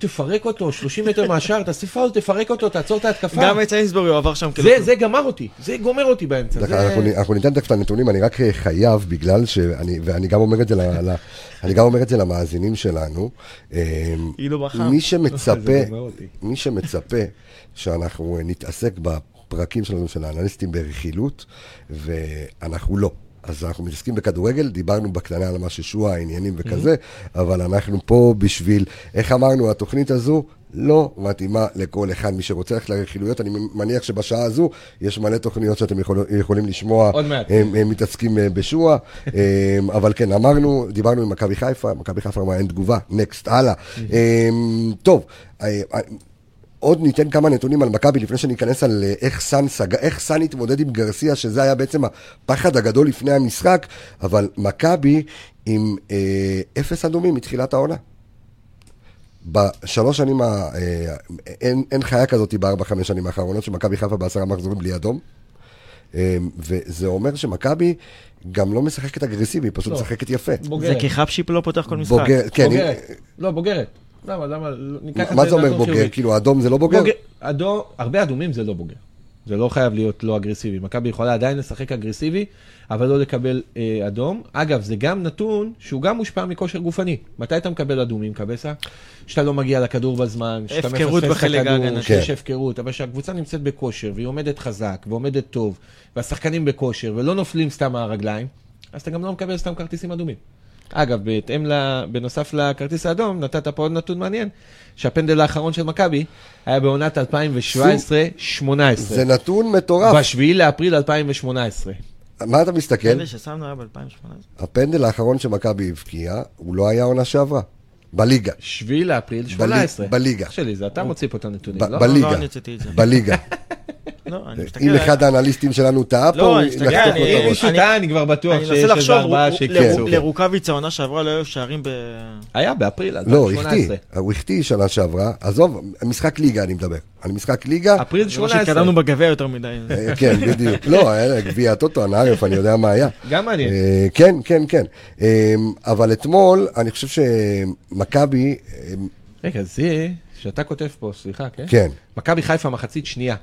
תפרק אותו, 30 מטר מהשאר, תעשה פאול, תפרק אותו, תעצור את ההתקפה. גם את סיינסבורי הוא עבר שם כלא זה, גמר אותי, זה גומר אותי באמצע. אנחנו, ניתן תכף את הנתונים, אני רק אה, חייב, בגלל שאני, ואני גם אומר את זה, ל, ל, אני גם אומר את זה למאזינים שלנו. אילו בחם. מי *laughs* שמצפה, זה גומר אותי. מי שמצפה שאנחנו אה, נתעסק בפרקים שלנו של האנליסטים ברכילות, ואנחנו לא. אז אנחנו מתעסקים בכדורגל, דיברנו בקטנה על מה ששועה, העניינים וכזה, אבל אנחנו פה בשביל, איך אמרנו, התוכנית הזו לא מתאימה לכל אחד. מי שרוצה ללכת לרכילויות, אני מניח שבשעה הזו יש מלא תוכניות שאתם יכול, יכולים לשמוע, עוד מעט. הם, הם מתעסקים אה, בשועה, *laughs* אה, אבל כן, אמרנו, דיברנו עם מכבי חיפה, מכבי חיפה אמרה אין תגובה, next, הלאה. אה, טוב, אה, אה, עוד ניתן כמה נתונים על מכבי לפני שניכנס על אה, איך סאן סג... איך סאן התמודד עם גרסיה, שזה היה בעצם הפחד הגדול לפני המשחק, אבל מכבי עם אה, אפס אדומים מתחילת העונה. בשלוש שנים, ה... אה, אין, אין חיה כזאת בארבע-חמש שנים האחרונות, שמכבי חיפה בעשרה מחזורים בלי אדום. אה, וזה אומר שמכבי גם לא משחקת אגרסיבי, היא פשוט לא. משחקת יפה. זה. כי חפשיפ לא פותח כל משחק. בוגר, כן, בוגרת. לא, בוגרת. למה, למה? ניקח את מה זה אומר בוגר? כאילו, אדום זה לא בוגר? אדום, הרבה אדומים זה לא בוגר. זה לא חייב להיות לא אגרסיבי. מכבי יכולה עדיין לשחק אגרסיבי, אבל לא לקבל אה, אדום. אגב, זה גם נתון שהוא גם מושפע מכושר גופני. מתי אתה מקבל אדומים, קבסה? שאתה לא מגיע לכדור בזמן, שאתה הפקרות מפספס את הכדור, ההגנתי. שיש כן. הפקרות, אבל כשהקבוצה נמצאת בכושר, והיא עומדת חזק, ועומדת טוב, והשחקנים בכושר, ולא נופלים סתם מהרגליים, אז אתה גם לא מקבל סתם כרטיסים אדומים. אגב, בהתאם ל... בנוסף לכרטיס האדום, נתת פה עוד נתון מעניין, שהפנדל האחרון של מכבי היה בעונת 2017-2018. זה נתון מטורף. בשביעי לאפריל 2018. מה אתה מסתכל? אלה ששמנו היה ב-2018. הפנדל האחרון שמכבי הבקיעה, הוא לא היה עונה שעברה. בליגה. שביעי לאפריל 18. בליגה. אח שלי, זה אתה מוציא פה את הנתונים, לא? בליגה. לא, זה. בליגה. *laughs* לא. אם אחד האנליסטים שלנו טעה פה, לא, את אם הראש. מישהו אני- טעה, אני כבר בטוח אני שיש איזה ארבעה שיקצו. ל- לרוקאביצה העונה שעברה לא היו שערים ב... היה באפריל לא, 2018. החטיא. הוא החטיא שנה שעברה. עזוב, משחק ליגה אני מדבר. על משחק ליגה. אפריל זה מה 18. שהתקדמנו בגביע יותר מדי. אה, כן, בדיוק. לא, היה גביע הטוטו, הנערף, אני יודע מה היה. גם מעניין. אה, כן, כן, כן. אה, אבל אתמול, אני חושב שמכבי, אה, רגע, זה שאתה כותב פה, סליחה, כן? כן, מכבי חיפה מחצית שנייה,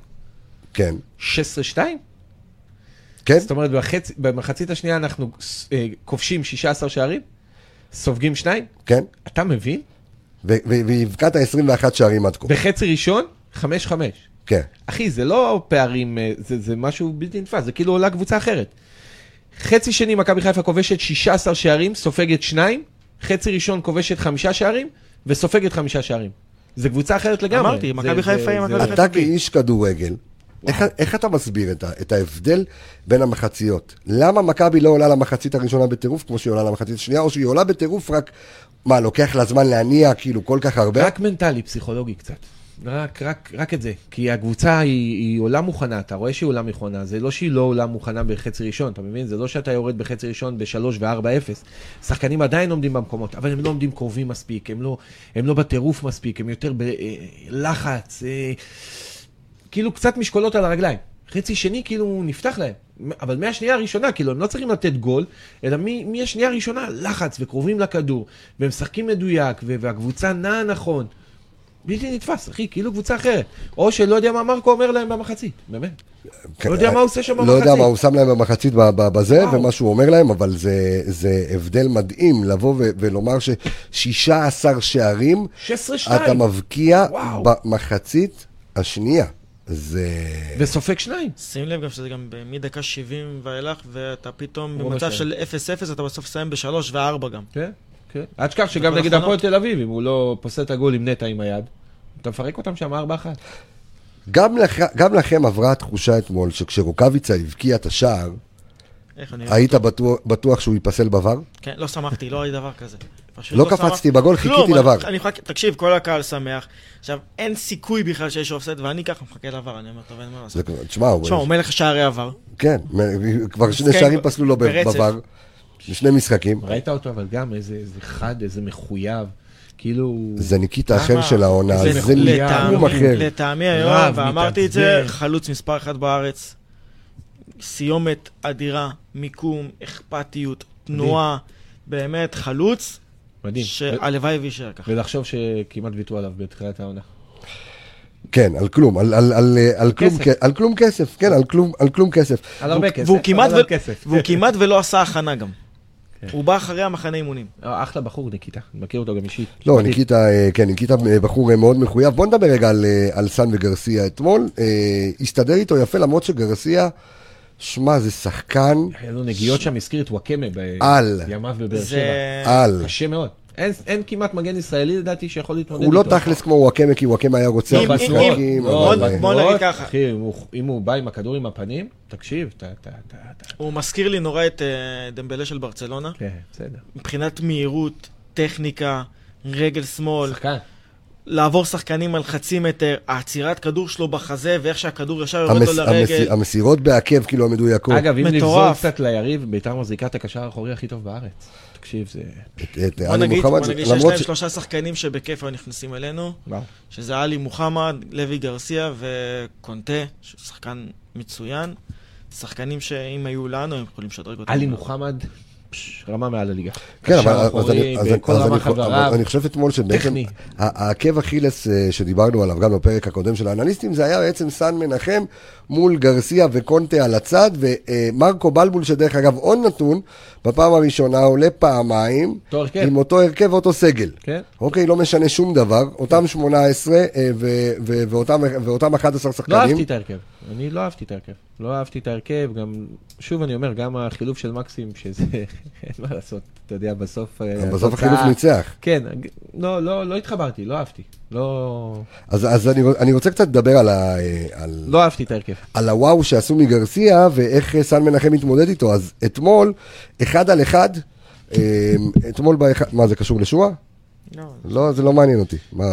כן, 16-2? כן, זאת אומרת, בחצ... במחצית השנייה אנחנו אה, כובשים 16 שערים, סופגים שניים, כן. אתה מבין? והבקעת 21 שערים עד כה. בחצי ראשון, 5-5. כן. אחי, זה לא פערים, אה, זה, זה משהו בלתי נתפס, זה כאילו עולה קבוצה אחרת. חצי שני מכבי חיפה כובשת 16 שערים, סופגת שניים, חצי ראשון כובשת חמישה שערים, וסופגת חמישה שערים. זה קבוצה אחרת לגמרי. אמרתי, מכבי חיפה היא מכבי חיפה. אתה כאיש כדורגל, איך, איך אתה מסביר את, ה, את ההבדל בין המחציות? למה מכבי לא עולה למחצית הראשונה בטירוף כמו שהיא עולה למחצית השנייה, או שהיא עולה בטירוף רק, מה, לוקח לה זמן להניע כאילו כל כך הרבה? רק מנטלי, פסיכולוגי קצת. רק, רק, רק את זה. כי הקבוצה היא, היא עולה מוכנה, אתה רואה שהיא עולה מוכנה, זה לא שהיא לא עולה מוכנה בחצי ראשון, אתה מבין? זה לא שאתה יורד בחצי ראשון ב-3 ו-4-0. שחקנים עדיין עומדים במקומות, אבל הם לא עומדים קרובים מספיק, הם לא, הם לא בטירוף מספיק, הם יותר בלחץ, אה, כאילו קצת משקולות על הרגליים. חצי שני כאילו נפתח להם, אבל מהשנייה הראשונה, כאילו הם לא צריכים לתת גול, אלא מהשנייה הראשונה לחץ וקרובים לכדור, והם משחקים מדויק, והקבוצה נעה נכון. בלתי נתפס, אחי, כאילו קבוצה אחרת. או שלא יודע מה מרקו אומר להם במחצית, באמת. לא יודע מה הוא עושה שם לא יודע במחצית. מה הוא שם להם במחצית בזה. ומה שהוא אומר להם, אבל זה, זה הבדל מדהים לבוא ו- ולומר ש-16 שערים 16-2. אתה מבקיע וואו. במחצית השנייה. זה... וסופג שניים. שים לב גם שזה גם מדקה 70 ואילך, ואתה פתאום במצב. של 0-0, אתה בסוף מסיים ב-3 ו-4 גם. כן, כן. אל תשכח שגם נגד. הפועל תל אביב, אם הוא לא פוסל את הגול עם נטע עם היד, אתה מפרק אותם שם 4-1. גם, לכ... גם לכם עברה התחושה אתמול שכשרוקאביצה הבקיע את השער, איך אני... היית בטוח, בטוח שהוא ייפסל בבר? כן, לא שמחתי, לא היה דבר כזה. לא שמח- קפצתי בגול, חיכיתי. אני- מחכה, תקשיב, כל הקהל שמח. עכשיו, אין סיכוי בכלל שיש אופסט, ואני ככה מחכה לעבר, אני אומר, טוב, אין מה לעשות. תשמע, הוא... מלך שערי עבר. כן, כבר שני שערים פסלו לו ב- ברצף. בבר, בשני משחקים. ראית אותו, אבל גם איזה איזה חד, איזה מחויב. כאילו... זה ניקיטה? אחר של העונה, זה לטעמי- אחר. לטעמי היום, ואמרתי את זה. חלוץ מספר אחת בארץ. סיומת אדירה, מיקום, אכפתיות, תנועה, באמת חלוץ, מדהים. שהלוואי ויישאר ככה. ולחשוב שכמעט ויתרו עליו בתחילת העונה. כן, על כלום, על- על- על על כלום על כלום כסף, כן, על כלום- על כלום כסף. על הרבה והוא- כסף. והוא כמעט ו- כסף. והוא כמעט ולא עשה הכנה גם. כן. הוא בא אחרי המחנה אימונים. אה, אחלה בחור, ניקיטה. אני מכיר אותו גם אישית. לא. ניקיטה, אה, כן, ניקיטה אה, בחור אה, מאוד מחויב. בוא נדבר רגע על, אה, על סן וגרסיה אתמול. אה, הסתדר איתו יפה, למרות שגרסיה, שמע, זה שחקן היה לו נגיעות שם, הזכיר את וואקמה. בימיו בבאר שבע. על. קשה מאוד. אין, אין כמעט מגן ישראלי לדעתי שיכול להתמודד הוא לא איתו. תכלס כמו וואקמה, כי וואקמה היה רוצח אם- אם- משחקים. לא, בוא- נגיד בתנועות, ככה. אחי, אם הוא- בא עם הכדור עם הפנים, תקשיב, אתה- הוא מזכיר לי נורא את אה, דמבלה של ברצלונה. כן, בסדר. מבחינת מהירות, טכניקה, רגל שמאל. שחקן. לעבור שחקנים על חצי מטר, העצירת כדור שלו בחזה, ואיך שהכדור ישר יורד המס, לו המס, לרגל. המסירות בעקב כאילו המדויקות. אגב, אם נבזול מטורף. קצת ליריב, ביתר מחזיקה את הקשר האחורי הכי טוב בארץ. תקשיב, זה... את- את בוא עלי נגיד, מוחמד, בוא נגיד שיש להם ש- שלושה שחקנים שבכיף היו נכנסים אלינו, וואו. שזה עלי מוחמד, לוי גרסיה וקונטה, שהוא שחקן מצוין. שחקנים שאם היו לנו, הם יכולים לשדרג אותם. עלי מוחמד, רמה מעל הליגה. כן, אבל אז אני- אז אז אני חבריו. אני חושב אתמול שבעצם העקב אכילס אה, שדיברנו עליו גם בפרק הקודם של האנליסטים, זה היה בעצם סן מנחם מול גרסיה וקונטה על הצד, ומרקו בלבול, שדרך אגב עוד נתון, בפעם הראשונה עולה פעמיים, אותו הרכב. עם אותו הרכב ואותו סגל. כן. אוקיי, לא משנה שום דבר, אותם 18 אה, ו- ו- ואותם- ואותם 11 לא שחקנים. אהבתי את ההרכב. אני לא אהבתי את ההרכב. לא אהבתי את ההרכב, גם, שוב אני אומר, גם החילוף של מקסים, שזה, *laughs* אין מה לעשות, אתה יודע, בסוף... אה, בסוף החילוף ניצח. כן, לא, לא, לא התחברתי, לא אהבתי. לא, אז, אז אני, אני רוצה קצת לדבר על, ה, אה, על, לא אהבתי את ההרכב. על הוואו שעשו מגרסיה ואיך סן מנחם מתמודד איתו. אז אתמול, אחד על אחד, אה, אתמול, מה זה קשור לשועה? לא, לא, זה לא מעניין אותי. מה,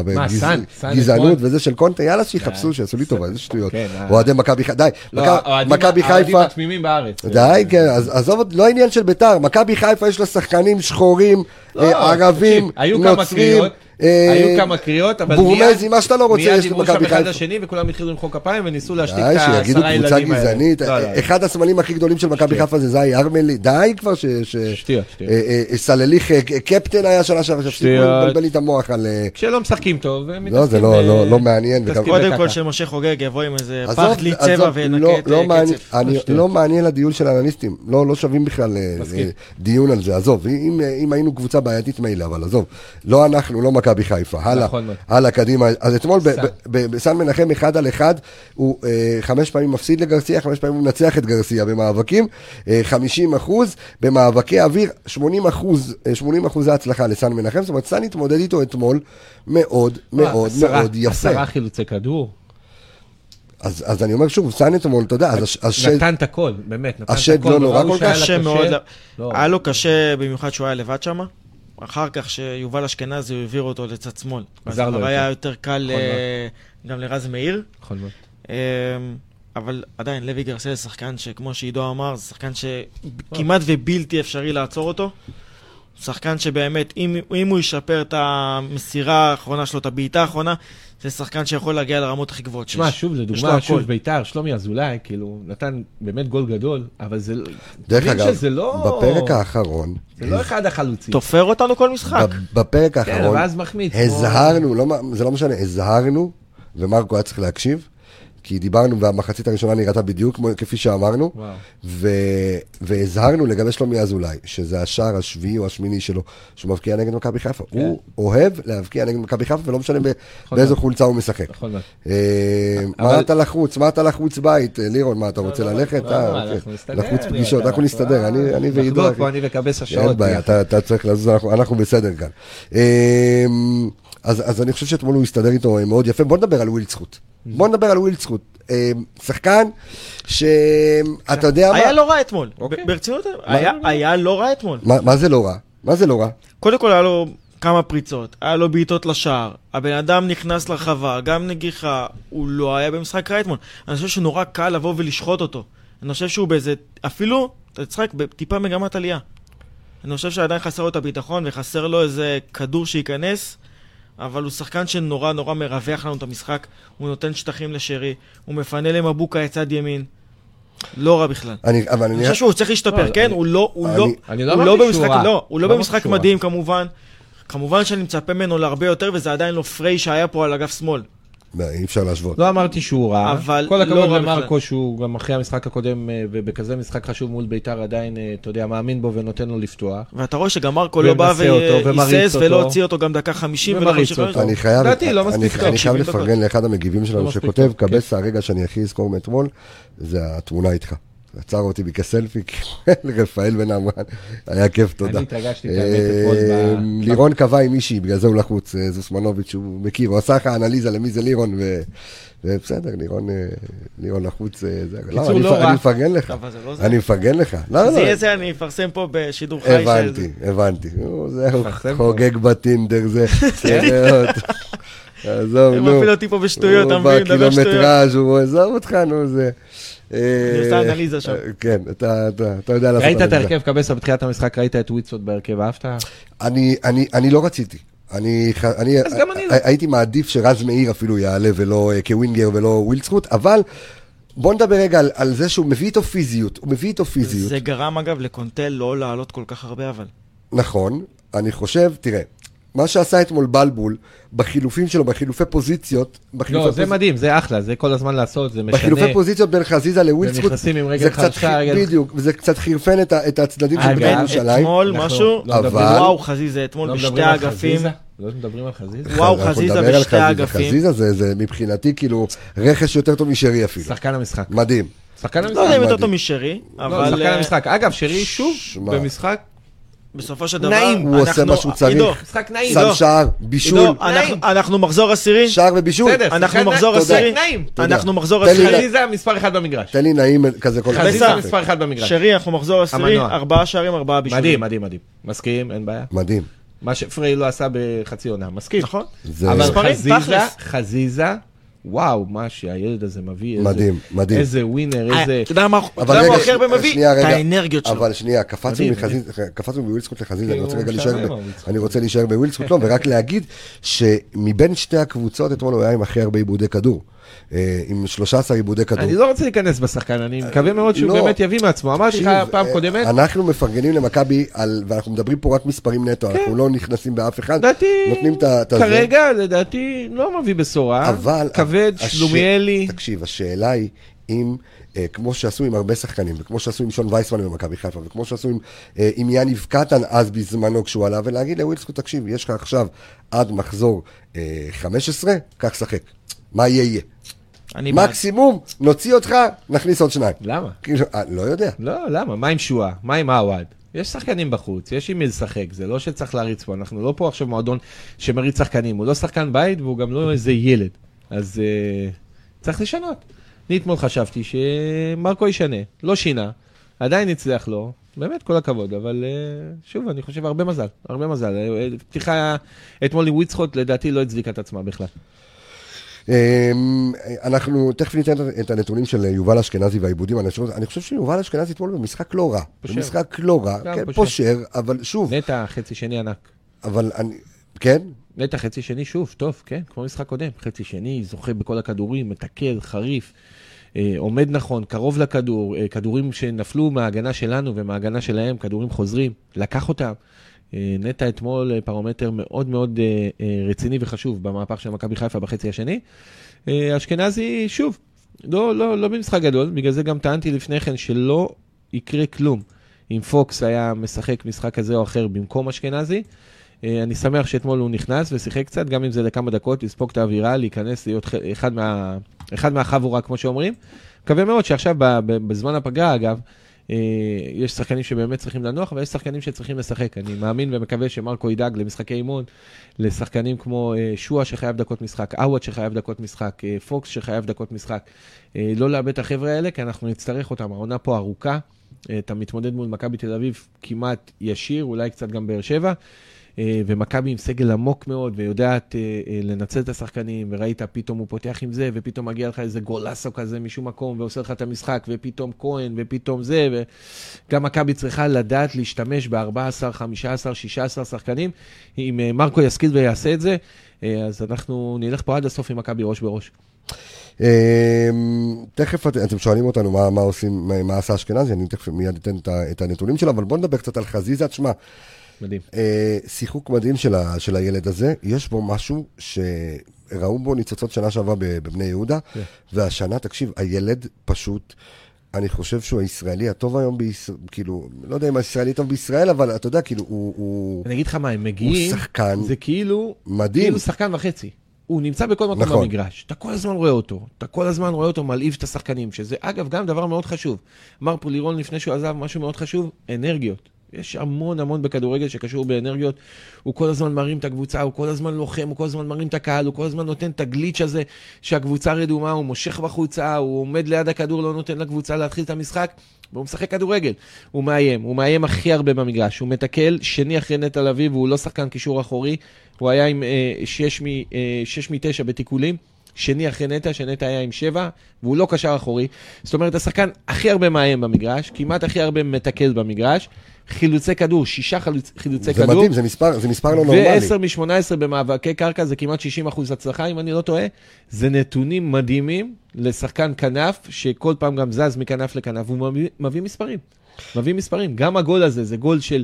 גזענות? וזה של קונטה, יאללה שיחפשו, די, שיעשו לי טובה, איזה שטויות. כן, אה. אוהדי מכבי חיפה, די, לא, מכ- האוהדים- מכבי האוהדים חיפה, התמימים בארץ. די, כן, אז עזוב, לא עניין של ביתר, מכבי חיפה יש לה שחקנים שחורים, לא, אה, ערבים, תקשיב, היו כמה נוצרים, קריאות, היו כמה קריאות, אבל בורמזי, מה שאתה לא רוצה, מיד יש דיברו למכבי שם אחד חיפה. לשני וכולם התחילו למחוא כפיים וניסו להשתיק די, את העשרה שיגידו ילדים קבוצה האלה. גזענית. לא, לא, לא. אחד הסמלים הכי גדולים של מכבי. חיפה זה זי ארמלי. די כבר ש... שטויות, שטויות. אה, אה, סלליך אה, קפטן היה שנה שעברה, שטויות. לבלבל לי את המוח על... אה, כשלא משחקים טוב, הם לא, זה מתעסקים לא- ב- לא- לא מעניין, קודם. כל שמשה חוגג יבוא עם איזה פח דלי צבע וינקה לא- את לא אה, קצב. לא מעניין הדיון של האנליסטים, לא לא שווים בכלל אה. אה, דיון על זה, עזוב, אם אה, אם היינו קבוצה בעייתית מילא, אבל עזוב, לא אנחנו, לא מכבי חיפה, הלאה, נכון מאוד. הלאה, קדימה, אז אתמול בסן מנחם אחד על אחד, הוא אה, חמש פעמים מפסיד לגרסיה, חמש פעמים הוא מנצח את גרסיה במאבקים, אה, 50 אחוז, במאבקי אוויר, 80 אחוז, אה, 80 אחוז הצלחה לסן מנחם, זאת אומרת, סן התמודד איתו אתמול מאוד מאוד עשרה- מאוד יפה. עשרה חילוצי כדור. אז אז אני אומר שוב, סן אתמול, אתה יודע, אז הש- השד... נתן את הכל, באמת, נתן את השד הכל. לא נורא כל כך? קשה מאוד, לא. היה לו קשה במיוחד שהוא היה לבד שם. אחר כך שיובל אשכנזי הוא העביר אותו לצד שמאל. אז עזר לו. היה יותר קל נכון אה, גם לרז מאיר. נכון מאוד. אה, אבל עדיין לוי גרסיה זה שחקן שכמו שעידו אמר, זה שחקן שכמעט ובלתי אפשרי לעצור אותו. שחקן שבאמת, אם, אם הוא ישפר את המסירה האחרונה שלו, את הבעיטה האחרונה, זה שחקן שיכול להגיע לרמות הכי גבוהות שיש. שוב, יש לו לדוגמה, הכל. שוב, ביתר, שלומי אזולאי, כאילו, נתן באמת גול גדול, אבל זה. דרך אגב, שזה לא... בפרק האחרון, זה לא אחד החלוצים. תופר אותנו כל משחק. בפרק כן, האחרון, ואז מחמיץ. הזהרנו, לא זה לא משנה, הזהרנו, ומרקו היה צריך להקשיב, כי דיברנו והמחצית הראשונה נראתה בדיוק כמו- כפי שאמרנו. ו- והזהרנו לגבי שלומי אזולאי, שזה השער השביעי או השמיני שלו, שהוא מבקיע נגד מכבי חיפה. כן. הוא אוהב להבקיע נגד מכבי חיפה, ולא משנה ב- נכון באיזו. חולצה הוא משחק. נכון. אה, אבל- מה אתה לחוץ? מה אתה לחוץ בית? אה, לירון, מה אתה רוצה לא, ללכת? לא, אה, לא, אוקיי. אנחנו נסתדר, לחוץ פגישות, אנחנו נסתדר, אני אני ועידו. נחגוג. פה אני וקבסה שעות. אין בעיה. אתה, אתה צריך לזוז, אנחנו, אנחנו בסדר כאן. אז, אז אני חושב שאתמול הוא הסתדר איתו מאוד יפה. בוא נדבר על ווילדסחוט. בוא נדבר על ווילדסחוט. אמ, שחקן שאתה יודע מה... היה לא רע אתמול. אוקיי. ברצינות, היה- לא רע אתמול. מה, זה לא רע? מה זה לא רע? קודם כל היה לו כמה פריצות, היה לו בעיטות לשער, הבן אדם נכנס לרחבה, גם נגיחה, הוא לא היה במשחק רע אתמול. אני חושב שנורא קל לבוא ולשחוט אותו. אני חושב שהוא באיזה, אפילו, אתה תצחק, בטיפה מגמת עלייה. אני חושב שעדיין חסר לו את הביטחון וחסר לו איזה כדור שייכנס, אבל הוא שחקן שנורא נורא מרווח לנו את המשחק, הוא נותן שטחים לשרי, הוא מפנה למבוקה את צד ימין. לא רע בכלל. אני, אבל אני... אני חושב שהוא צריך להשתפר, לא, כן? אני- הוא לא, הוא אני- לא, אני לא הוא לא במשחק. לא, הוא לא במשחק. מדהים כמובן. כמובן שאני מצפה ממנו להרבה יותר, וזה עדיין לא פריי שהיה פה על אגף שמאל. לא, אי אפשר להשוות. לא אמרתי שהוא רע, אבל כל לא הכבוד רע למרקו. שהוא גם אחרי המשחק הקודם אה, ובכזה משחק חשוב מול ביתר עדיין, אה, אתה יודע, מאמין בו ונותן לו לפתוח. ואתה רואה שגם מרקו לא בא והיסס ולא. הוציא אותו גם דקה 50 ולא ומריץ 55. אותו. אני חייב, לדעתי, לא אני, מספיק אני טוב, חייב 70 דקות. לפרגן לאחד המגיבים לא שלנו מספיק שכותב, טוב, כן. הרגע שאני הכי אזכור מאתמול, זה התמונה איתך. עצר אותי בכסלפי, רפאל בן עמרן, היה כיף, תודה. אני התרגשתי, את האמת, אתמול אה, ב- לירון קבע עם מישהי, בגלל זה הוא לחוץ, אה, זוסמנוביץ', הוא מכיר, הוא עשה לך אנליזה למי זה לירון, ובסדר, לירון, אה, לירון לחוץ, אה, זה, אני לא רע. אני מפרגן לך, זה לא. אני מפרגן לך, לא, זה לא, יהיה זה, אני אפרסם פה בשידור חי. הבנתי, הבנתי, זהו. חוגג ב Tinder, זה, כן? *laughs* עזוב, הוא נו. מפעיל אותי פה בשטויות, אתה מבין? שטויות. בקילומטראז' הוא עזוב אותך, נו, זה... אני עושה אנליזה שם. כן, אתה- יודע לעשות ראית את. ההרכב קבסה בתחילת המשחק, ראית את ווילדסחוט בהרכב, אהבת? אני, אני, אני לא רציתי. אני, אני, אז גם אני לא. הייתי מעדיף שרז מאיר אפילו יעלה ולא אה, כ winger ולא ווילדסחוט, אבל בוא נדבר רגע על, על זה שהוא מביא איתו פיזיות, הוא מביא איתו פיזיות, זה גרם אגב לקונטל לא לעלות כל כך הרבה אבל. נכון, אני חושב, תראה, מה שעשה אתמול בלבול, בחילופים שלו, בחילופי פוזיציות, בחילופי, לא, זה מדהים, זה אחלה, זה כל הזמן לעשות, זה משנה. בחילופי פוזיציות בין חזיזה רגל זה קצת, חלשה, חי- רגל- בדיוק, וזה קצת חירפן את, את הצדדים של בני ירושלים. אתמול אנחנו משהו, לא אבל- וואו חזיזה אתמול לא בשתי האגפים. לא מדברים על חזיזה? וואו, אנחנו חזיזה נדבר על בשתי חזיזה. האגפים. חזיזה זה, זה מבחינתי כאילו רכש יותר טוב משרי אפילו. שחקן המשחק. מדהים. שחקן לא יודע אם המשחק. יותר. טוב משרי, לא, אבל שחקן אה, המשחק. אגב, שרי שוב. במשחק, בסופו של דבר, נעים. הוא עושה אנחנו- מה שהוא צריך. עידו, משחק נעים. שם עידו, שער, בישול, עידו, אנחנו- מחזור עשירי, שער ובישול. בסדר, אנחנו שחקן מחזור נעים. עשירי, נעים. אנחנו מחזור עשירי, חזיזה מספר אחד במגרש. תן לי נעים כזה כל חזיזה בסדר. מספר אחד במגרש. שרי, אנחנו מחזור עשירי. ארבעה שערים, ארבעה בישולים. מדהים, מדהים, מדהים. מסכים, אין בעיה. מדהים. מה שפריי לא עשה בחצי עונה, מסכים. נכון. אבל חזיזה. חזיזה, וואו, מה שהילד הזה מביא, איזה- מדהים, מדהים. איזה ווינר, אה, איזה... אתה יודע מה רגע, הכי הרבה מביא? את. האנרגיות שלו. אבל שנייה, קפצנו מווילסקוט לחזיזה, אני כי רוצה הוא רגע להישאר. אני רוצה להישאר בווילסקוט, לא, ורק להגיד שמבין שתי הקבוצות אתמול הוא היה עם הכי הרבה עיבודי כדור. אה, עם 13 עיבודי כדור. אני לא רוצה להיכנס בשחקן, אני מקווה מאוד שהוא לא. באמת יביא מעצמו. אמרתי לך פעם אה, קודמת, אנחנו מפרגנים למכבי, ואנחנו מדברים פה רק מספרים נטו, אנחנו לא נכנסים באף אחד. נותנים את ה-. כרגע, לדעתי, לא מביא בשורה. אבל... כבד, שלומיאלי. תקשיב, השאלה היא אם, אה, כמו שעשו עם הרבה שחקנים, וכמו שעשו עם שון וייסמן במכבי חיפה, וכמו שעשו עם, אה, עם יניב קטן אז בזמנו כשהוא עלה, ולהגיד לווילסקוט, תקשיב, יש לך עכשיו עד מחזור אה, 15, קח שחק. מה יהיה יהיה. אני בעד. מקסימום, נוציא אותך, נכניס עוד שניים. למה? כאילו, אה, לא יודע. לא, למה? מה עם שואה? מה עם עווד? יש שחקנים בחוץ, יש עם מי לשחק, זה לא שצריך להריץ פה, אנחנו לא פה עכשיו מועדון שמריץ שחקנים, הוא לא שחקן בית והוא גם לא איזה ילד, אז uh, צריך לשנות. אני אתמול חשבתי שמרקו ישנה, לא שינה, עדיין הצליח לו, באמת כל הכבוד, אבל uh, שוב, אני חושב הרבה מזל, הרבה מזל. פתיחה אתמול עם וויצחוט, לדעתי לא הצדיקה את עצמה בכלל. אמ, אנחנו תכף ניתן את הנתונים של יובל אשכנזי והעיבודים. אני חושב- אני חושב שיובל אשכנזי אתמול במשחק לא רע. פושר. במשחק לא רע, כן, פושר. פושר, אבל שוב, נטע, חצי שני ענק. אבל אני, כן? נטע חצי שני שוב, טוב, כן, כמו משחק קודם. חצי שני, זוכה בכל הכדורים, מתקל, חריף, אה, עומד נכון, קרוב לכדור, אה, כדורים שנפלו מההגנה שלנו ומההגנה שלהם, כדורים חוזרים, לקח אותם. אה, נטע אתמול אה, פרמטר מאוד מאוד אה, רציני וחשוב במהפך של מכבי חיפה בחצי השני. אשכנזי, שוב, לא, לא, לא במשחק גדול, בגלל זה גם טענתי לפני כן שלא יקרה כלום אם פוקס היה משחק משחק כזה או אחר במקום אשכנזי. אני שמח שאתמול הוא נכנס ושיחק קצת, גם אם זה לכמה דקות, לספוג את האווירה, להיכנס, להיות אחד, מה, אחד מהחבורה, כמו שאומרים. מקווה מאוד שעכשיו, בזמן הפגרה, אגב, יש שחקנים שבאמת צריכים לנוח, ויש שחקנים שצריכים לשחק. אני מאמין ומקווה שמרקו ידאג למשחקי אימון, לשחקנים כמו אה, שואה שחייב דקות משחק, עווד שחייב דקות משחק, אה, פוקס שחייב דקות משחק. אה, לא לאבד את החבר'ה האלה, כי אנחנו נצטרך אותם. העונה פה ארוכה. אה, אתה מתמודד מול מכבי תל אביב כמעט ישיר, אולי קצת גם באר שבע. אה, ומכבי עם סגל עמוק מאוד ויודעת אה, אה, לנצל את השחקנים, וראית פתאום הוא פותח עם זה, ופתאום מגיע לך איזה גולסו כזה משום מקום, ועושה לך את המשחק, ופתאום כהן, ופתאום זה, וגם מכבי צריכה לדעת להשתמש ב-14, 15, 16 שחקנים. אם מרקו ישכיל ויעשה את זה, אז אנחנו נלך פה עד הסוף עם מכבי ראש בראש. אמ, תכף את- אתם שואלים אותנו מה, עושים, מה, עשה אשכנזי, אני תכף מיד אתן את, הנתונים שלו, אבל בוא נדבר קצת על חזיזה. תשמע, מדהים. אה, שיחוק מדהים של, ה, של הילד הזה, יש בו משהו שראו בו ניצוצות שנה שעברה בבני יהודה, כן. והשנה, תקשיב, הילד פשוט, אני חושב שהוא הישראלי הטוב היום בישראל, כאילו, לא יודע אם הישראלי טוב בישראל, אבל אתה יודע, כאילו, הוא, הוא, אני אגיד לך מה, הם מגיעים, הוא שחקן זה כאילו, מדהים. כאילו שחקן וחצי. הוא נמצא בכל מקום נכון. במגרש, אתה כל הזמן רואה אותו, אתה כל הזמן רואה אותו מלהיב את השחקנים, שזה אגב גם דבר מאוד חשוב. אמר פה לירון לפני שהוא עזב משהו מאוד חשוב, אנרגיות. יש המון המון בכדורגל שקשור באנרגיות. הוא כל הזמן מרים את הקבוצה, הוא כל הזמן לוחם, הוא כל הזמן מרים את הקהל, הוא כל הזמן נותן את הגליץ' הזה שהקבוצה רדומה, הוא מושך בחולצה, הוא עומד ליד הכדור, לא נותן לקבוצה להתחיל את המשחק, והוא משחק כדורגל. הוא מאיים, הוא מאיים הכי הרבה במגרש. הוא מתקל שני אחרי נטע לביא, והוא לא שחקן קישור אחורי. הוא היה עם 6 מ-9 בתיקולים. שני אחרי נטע, שנטע היה עם 7, והוא לא קשר אחורי. זאת אומרת, השחקן הכי הרבה מאיים במגרש, כמעט הכי הרבה מתקל במגרש. חילוצי כדור, שישה חילוצ... חילוצי זה כדור. מדהים, זה מספר, זה מספר לא נורמלי. ו-10 מ-18 במאבקי קרקע זה כמעט 60 אחוז הצלחה, אם אני לא טועה. זה נתונים מדהימים לשחקן כנף, שכל פעם גם זז מכנף לכנף, והוא מביא, מביא מספרים. מביא מספרים. גם הגול הזה זה גול של,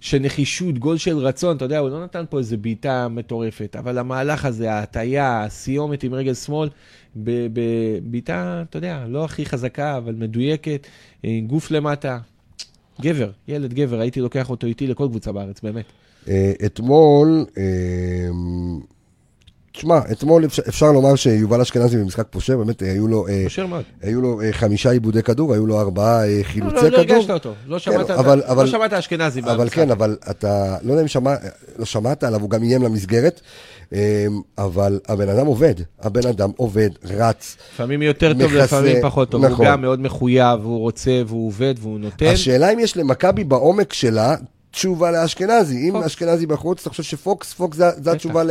של נחישות, גול של רצון, אתה יודע, הוא לא נתן פה איזה בעיטה מטורפת, אבל המהלך הזה, ההטייה, הסיומת עם רגל שמאל, בבעיטה, אתה יודע, לא הכי חזקה, אבל מדויקת, עם גוף למטה. גבר, ילד גבר, הייתי לוקח אותו איתי לכל קבוצה בארץ, באמת. אה, אתמול, אה, תשמע, אתמול אפשר, אפשר לומר שיובל אשכנזי במשחק פושר, באמת אה, היו לו, אה, קושר מאוד. היו לו אה, חמישה עיבודי כדור, היו לו ארבעה אה, לא, חילוצי לא, לא כדור. הרגשת אותו, לא שמעת אבל- אבל- לא שמעת אשכנזי אבל במשחק. כן, אבל אתה, לא יודע אם שמע, לא שמעת עליו, הוא גם איים למסגרת, אה, אבל הבן אדם עובד, הבן אדם עובד, רץ. לפעמים יותר טוב, לפעמים פחות טוב. נכון. הוא גם מאוד מחויב, הוא רוצה, והוא עובד, והוא נותן. השאלה אם יש למכבי בעומק שלה תשובה לאשכנזי. אם. אשכנזי בחוץ, אתה חושב שפוקס, פוקס זה, זה. התשובה ל...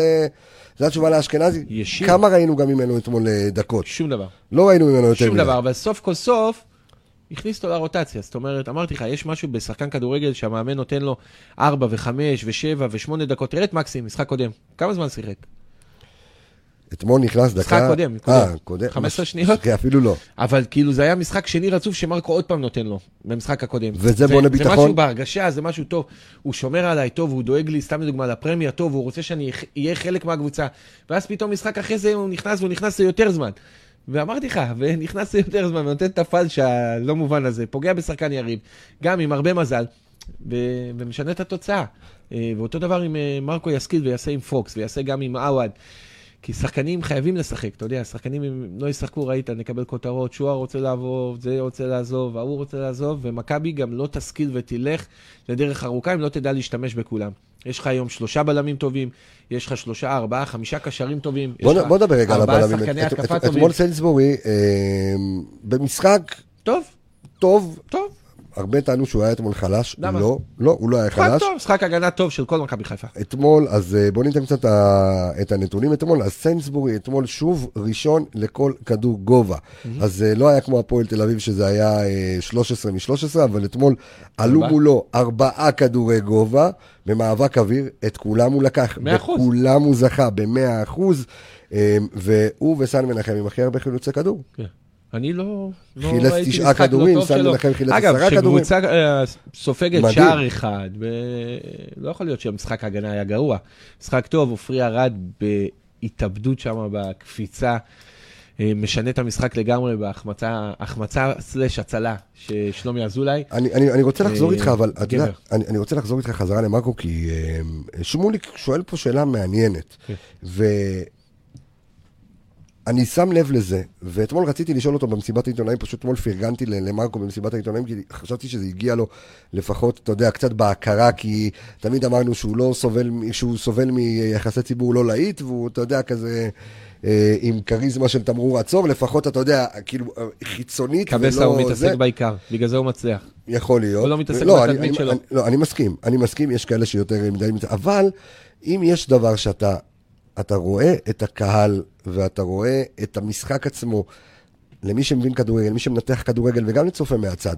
זה התשובה לאשכנזי? ישיר. כמה ראינו גם ממנו אתמול אה, דקות? שום דבר. לא ראינו ממנו יותר שום מדי. דבר, אבל סוף כל סוף, הכניס אותו לרוטציה. זאת אומרת, אמרתי לך, יש משהו בשחקן כדורגל שהמאמן נותן לו 4 ו-5 ו-7 ו-8 דקות. תראה את מקסים, משחק קודם. כמה זמן שיחק? אתמול נכנס דקה... משחק קודם, אה, קודם. קודם. 15 מש- שניות? כן, אפילו לא. אבל כאילו זה היה משחק שני רצוף שמרקו עוד פעם נותן לו, במשחק הקודם. וזה בונה זה ביטחון? משהו בהרגשה, זה משהו טוב. הוא שומר עליי טוב, הוא דואג לי, סתם לדוגמה, לפרמיה טוב, הוא רוצה שאני אהיה חלק מהקבוצה. ואז פתאום משחק אחרי זה הוא נכנס, והוא נכנס ליותר זמן. ואמרתי לך, ונכנס ליותר זמן, ונותן את הפלש הלא מובן הזה, פוגע בשחקן יריב, גם עם הרבה מזל, ו- ומשנה את התוצאה. אה, ואותו דבר עם אה, מרקו ישכיל ויעשה עם פוקס, ויעשה גם עם עווד. כי שחקנים חייבים לשחק, אתה יודע, שחקנים אם לא ישחקו, ראית, נקבל כותרות, שועה רוצה לעבור, זה רוצה לעזוב, ההוא רוצה לעזוב, ומכבי גם לא תשכיל ותלך לדרך ארוכה אם לא תדע להשתמש בכולם. יש לך היום שלושה בלמים טובים, יש לך שלושה, ארבעה, חמישה קשרים טובים. בוא נדבר רגע על ארבעה הבלמים. שחקני את- את- התקפה טובים. אתמול סיינסבורי, אה, במשחק טוב, טוב, טוב. הרבה טענו שהוא היה אתמול חלש. למה? לא, לא, הוא לא היה חלש. טוב, משחק הגנה טוב של כל מכבי חיפה. אתמול, אז אה, בואו ניתן קצת ה- את הנתונים אתמול. אז סיינסבורי אתמול שוב ראשון לכל כדור גובה. אז אה, לא היה כמו הפועל תל אביב שזה היה אה, 13 מ-13, אבל אתמול עלו. מולו ארבעה כדורי גובה במאבק אוויר. את כולם הוא לקח. מאה אחוז. בכולם הוא זכה ב-100 אחוז. אה, והוא וסן מנחם עם הכי הרבה חילוצי כדור. כן. אני לא, לא חילץ ראיתי תשעה משחק לא כדורים, טוב סן שלו. מנחם חילץ אגב, עשרה כדורים. כשקבוצה אה, סופגת מדהים. שער אחד, ו... לא יכול להיות שמשחק ההגנה היה גרוע. משחק טוב, עופרי ארד בהתאבדות שם, בקפיצה, אה, משנה את המשחק לגמרי בהחמצה, החמצה סלש הצלה של שלומי אזולאי. אני, אני, אני רוצה לחזור אה, איתך, אבל אתה יודע. אני, אני רוצה לחזור איתך חזרה למאקו, כי אה, שמוליק שואל פה שאלה מעניינת. כן. ואני שם לב לזה, ואתמול רציתי לשאול אותו במסיבת העיתונאים, פשוט אתמול פרגנתי למרקו במסיבת העיתונאים, כי חשבתי שזה הגיע לו לפחות, אתה יודע, קצת בהכרה, כי תמיד אמרנו שהוא לא סובל, שהוא סובל מיחסי ציבור לא להיט, והוא, אתה יודע, כזה... אה, עם כריזמה של תמרור עצור, לפחות אתה יודע, כאילו, חיצונית, קבסה הוא ולא מתעסק זה. בעיקר, בגלל זה הוא מצליח. יכול להיות. הוא לא מתעסק לא, בתדמית אני, אני, שלו. אני, לא, אני מסכים, אני מסכים, יש כאלה שיותר מדי אבל אם יש דבר שאתה אתה רואה את הקהל ואתה רואה את המשחק עצמו, למי שמבין כדורגל, למי שמנתח כדורגל וגם לצופה מהצד,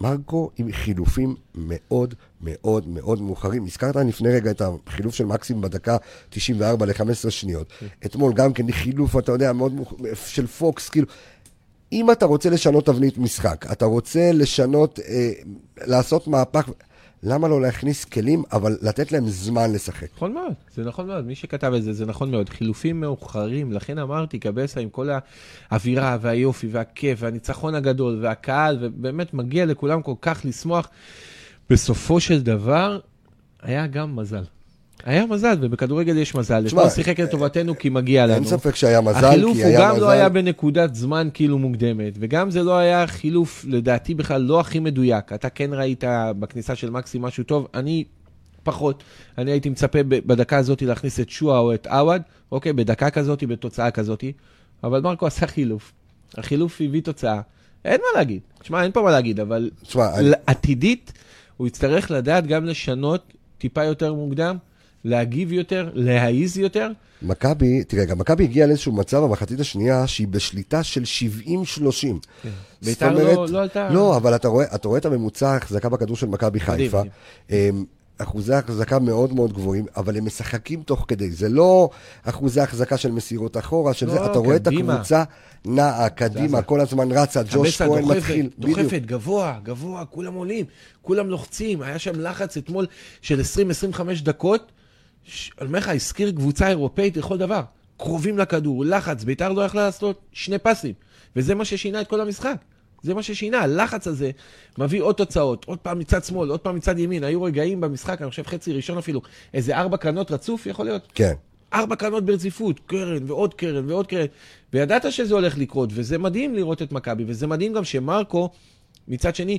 מרקו עם חילופים מאוד מאוד מאוד מאוחרים. הזכרת לפני רגע את החילוף של מקסים בדקה 94 ל-15 שניות. אתמול גם כן חילוף, אתה יודע, מאוד מאוחר, של פוקס, כאילו... אם אתה רוצה לשנות תבנית משחק, אתה רוצה לשנות, אה, לעשות מהפך, למה לא להכניס כלים, אבל לתת להם זמן לשחק? נכון מאוד, זה נכון מאוד, מי שכתב את זה, זה נכון מאוד. חילופים מאוחרים, לכן אמרתי, קבסה עם כל האווירה והיופי והכיף והניצחון הגדול והקהל, ובאמת מגיע לכולם כל כך לשמוח. בסופו של דבר, היה גם מזל. היה מזל, ובכדורגל יש מזל. תשמע, אתמול שיחק לטובתנו כי מגיע לנו. אין ספק שהיה מזל, החילוף כי הוא היה גם מזל. לא היה בנקודת זמן כאילו מוקדמת, וגם זה לא היה חילוף, לדעתי בכלל לא הכי מדויק. אתה כן ראית בכניסה של מקסי משהו טוב, אני פחות. אני הייתי מצפה בדקה הזאת להכניס את שואה או את עווד, אוקיי, בדקה כזאת, בתוצאה כזאת, אבל מרקו עשה חילוף. החילוף הביא תוצאה. אין מה להגיד. תשמע, אין פה מה להגיד, אבל תשמע, אני- עתידית, הוא יצטרך לדעת גם לשנות טיפה יותר מוקדם, להגיב יותר, להעיז יותר. מכבי, תראה, גם מכבי הגיעה לאיזשהו מצב במחצית השנייה שהיא בשליטה של 70-30. זאת בית"ר לא- לא עלתה- לא, אבל אתה רואה, אתה רואה את הממוצע ההחזקה בכדור של מכבי חיפה. אמ, אחוזי החזקה מאוד מאוד גבוהים, אבל הם משחקים תוך כדי. זה לא אחוזי החזקה של מסירות אחורה, של לא, זה. אתה רואה את קדימה. הקבוצה נעה, קדימה, כל הזמן רצה, ג'וש כהן דוחפת, מתחיל. בדיוק. דוחפת, גבוה, גבוה, כולם עולים, כולם לוחצים, היה שם לחץ אתמול של 20-25 דקות, אני אומר לך, הזכיר קבוצה אירופאית לכל דבר. קרובים לכדור, לחץ, ביתר לא יכלה לעשות שני פסים, וזה מה ששינה את כל המשחק. זה מה ששינה, הלחץ הזה מביא עוד תוצאות, עוד פעם מצד שמאל, עוד פעם מצד ימין, היו רגעים במשחק, אני חושב חצי ראשון אפילו, איזה ארבע קרנות רצוף יכול להיות? כן. ארבע קרנות ברציפות, קרן ועוד קרן ועוד קרן, וידעת שזה הולך לקרות, וזה מדהים לראות את מכבי, וזה מדהים גם שמרקו, מצד שני,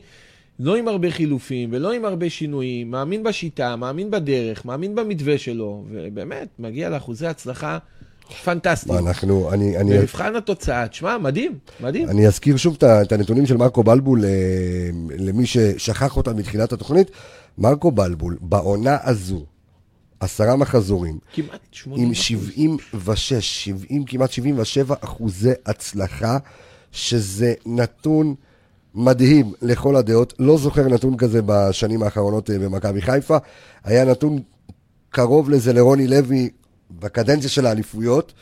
לא עם הרבה חילופים ולא עם הרבה שינויים, מאמין בשיטה, מאמין בדרך, מאמין במתווה שלו, ובאמת, מגיע לאחוזי הצלחה פנטסטיים. אנחנו, אני, אני, במבחן התוצאה, תשמע, מדהים, מדהים. אני אזכיר שוב את הנתונים של מרקו בלבול אה, למי ששכח אותם מתחילת התוכנית. מרקו בלבול, בעונה הזו, עשרה מחזורים, כמעט 80 עם 76, 70, כמעט 77 אחוזי הצלחה, שזה נתון מדהים לכל הדעות. לא זוכר נתון כזה בשנים האחרונות אה, במכבי חיפה. היה נתון קרוב לזה לרוני לוי בקדנציה של האליפויות,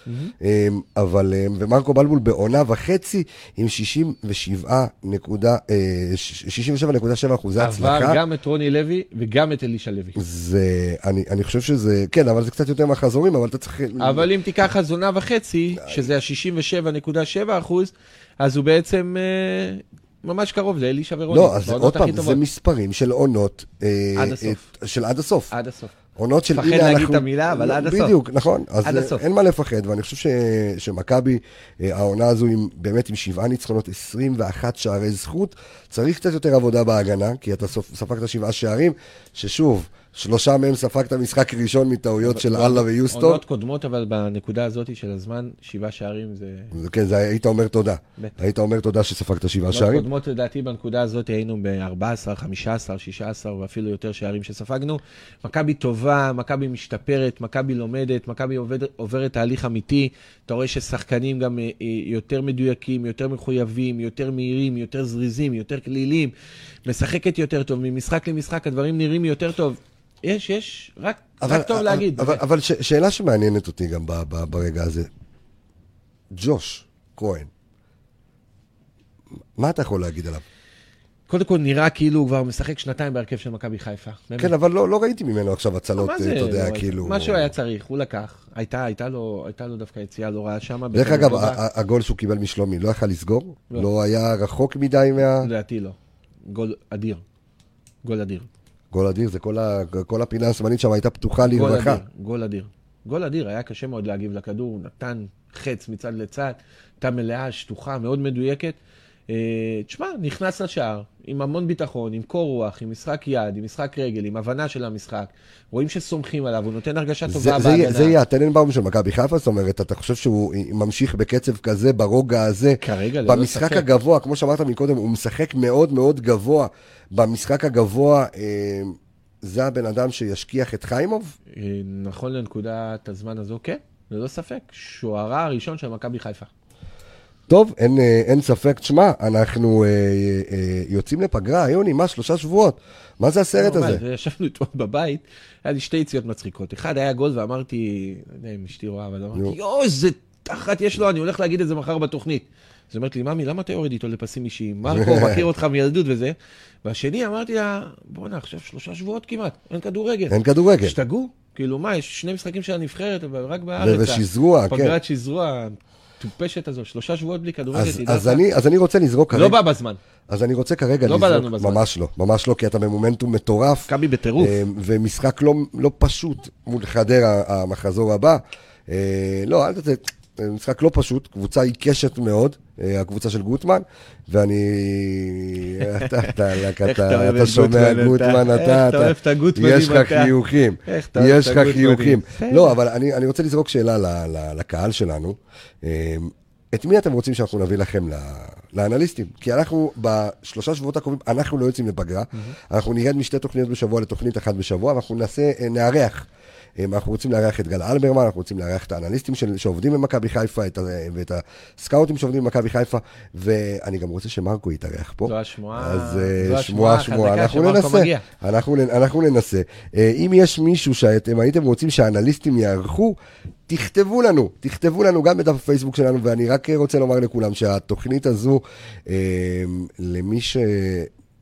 אה, אבל, אה, ומרקו בלבול בעונה וחצי עם 67 נקודה, אה, 67.7 אחוזי הצלחה. עבר גם את רוני לוי וגם את אלישע לוי. זה, אני, אני חושב שזה, כן, אבל זה קצת יותר מהחזורים, אבל אתה צריך... אבל אם תיקח אז עונה וחצי, שזה ה-67.7 אחוז, אז הוא בעצם ממש קרוב לאלישע ורוני. לא, אז עוד פעם, זה. מספרים של עונות... אה, עד הסוף. של עד הסוף. עד הסוף. עונות של מפחד להגיד. את המילה, אבל עד הסוף. בדיוק, נכון. עד אה, הסוף. אין מה לפחד, ואני חושב. שמכבי, אה, העונה הזו באמת עם שבעה ניצחונות, 21 שערי זכות, צריך קצת יותר עבודה בהגנה, כי אתה ספגת שבעה שערים, ששוב, שלושה מהם ספגת משחק ראשון מטעויות של אללה ויוסטון. עונות קודמות, אבל בנקודה הזאת של הזמן, שבעה שערים זה... כן, זה היית אומר תודה. בטח. היית אומר תודה שספגת שבעה עונות שערים. קודמות לדעתי בנקודה הזאת היינו ב-14, 15, 16 ואפילו יותר שערים שספגנו. מכבי טובה, מכבי משתפרת, מכבי לומדת, מכבי עובד- עוברת תהליך אמיתי. אתה רואה ששחקנים גם אה, אה, יותר מדויקים, יותר מחויבים, יותר מהירים, יותר זריזים, יותר כלילים, משחקת יותר טוב, ממשחק למשחק הדברים נראים יותר טוב. יש, יש, רק, רק טוב להגיד. אבל, באמת. אבל ש, שאלה שמעניינת אותי גם ב, ב, ברגע הזה, ג'וש כהן, מה אתה יכול להגיד עליו? קודם כל נראה כאילו הוא כבר משחק שנתיים בהרכב של מכבי חיפה. באמת. כן, אבל לא, לא ראיתי ממנו עכשיו הצלות, זה, אתה יודע, לא, כאילו... מה שהוא היה צריך, הוא לקח. הייתה, הייתה לו, הייתה לו דווקא יציאה לא רעה שם. דרך אגב, ה- הגול שהוא קיבל משלומי לא יכל לסגור? לא. לא היה רחוק מדי מה... לדעתי לא. גול אדיר. גול אדיר. גול אדיר, זה כל, ה, כל הפינה השמאלית שם הייתה פתוחה לרווחה. גול אדיר. גול אדיר, היה קשה מאוד להגיב לכדור, הוא נתן חץ מצד לצד, הייתה מלאה, שטוחה, מאוד מדויקת. אה, תשמע, נכנס לשער, עם המון ביטחון, עם קור רוח, עם משחק יד, עם משחק רגל, עם הבנה של המשחק. רואים שסומכים עליו, הוא נותן הרגשה טובה בהגנה. זה יהיה הטננבאום של מכבי חיפה, זאת אומרת, אתה חושב שהוא ממשיך בקצב כזה, ברוגע הזה, כרגע, ללא במשחק ספק. הגבוה, כמו שאמרת מקודם, הוא משחק מאוד מאוד גבוה. במשחק הגבוה, אה, זה הבן אדם שישכיח את חיימוב? אה, נכון לנקודת הזמן הזו, כן, ללא ספק. שוערה הראשון של מכבי חיפה. טוב, אין, אה, אין ספק. תשמע, אנחנו אה, אה, יוצאים לפגרה, יוני, מה, שלושה שבועות? מה זה הסרט נורמל, הזה? ישבנו אתמול בבית, היה לי שתי יציאות מצחיקות. אחד היה גול ואמרתי, לא יודע אם אשתי רואה, אבל. אמרתי, יואו, איזה תחת יש לו, אני הולך להגיד את זה מחר בתוכנית. אז אומרת לי, ממי, למה אתה יורד איתו לפסים אישיים? מרקו *laughs* מכיר אותך מילדות וזה. והשני, אמרתי לה, בואנה, עכשיו שלושה שבועות כמעט, אין כדורגל. אין כדורגל. השתגעו? כאילו, מה, יש שני משחקים של הנבחרת, רק בארץ. ושזרוע, כן. פגרת שזרוע המטופשת הזו, שלושה שבועות בלי כדורגל, אז, תדע אז. אני, אז אני רוצה לזרוק לא כרגע, בא בזמן. אז אני רוצה כרגע לא בא לזרוק, לנו בזמן. ממש לא, ממש לא, כי אתה במומנטום מטורף. מכבי בטירוף. אה, ומשחק לא, לא פשוט מול חדרה, המחזור הבא. אה, לא, אל תצא, משחק לא פשוט, קבוצה עיקשת מאוד, אה, הקבוצה של גוטמן, ואני... אתה, אתה, אתה, אתה אתה, אתה שומע גוטמן, אתה- אתה, איך אתה אתה, אוהב את הגוטמנים, יש לך אתה. חיוכים, אתה יש לך. חיוכים. בסדר. לא, אבל אני, רוצה לזרוק שאלה לקהל שלנו. אה, את מי אתם רוצים שאנחנו נביא לכם לאנליסטים? כי אנחנו בשלושה שבועות הקרובים, אנחנו לא יוצאים לפגרה. אנחנו נרד משתי תוכניות בשבוע לתוכנית אחת בשבוע, ואנחנו נעשה, אה, נארח. אנחנו רוצים לארח את גל אלברמן, אנחנו רוצים לארח את האנליסטים של, שעובדים במכבי חיפה, את, ואת הסקאוטים שעובדים במכבי חיפה, ואני גם רוצה שמרקו יתארח פה. זו השמועה, אז אה, זו שמועה, השמועה שמועה, אנחנו ננסה. אנחנו, אנחנו ננסה. אה, אם יש מישהו שאתם הייתם רוצים שהאנליסטים יארחו, תכתבו לנו, תכתבו לנו גם בדף הפייסבוק שלנו, ואני רק רוצה לומר לכולם שהתוכנית הזו, אה, למי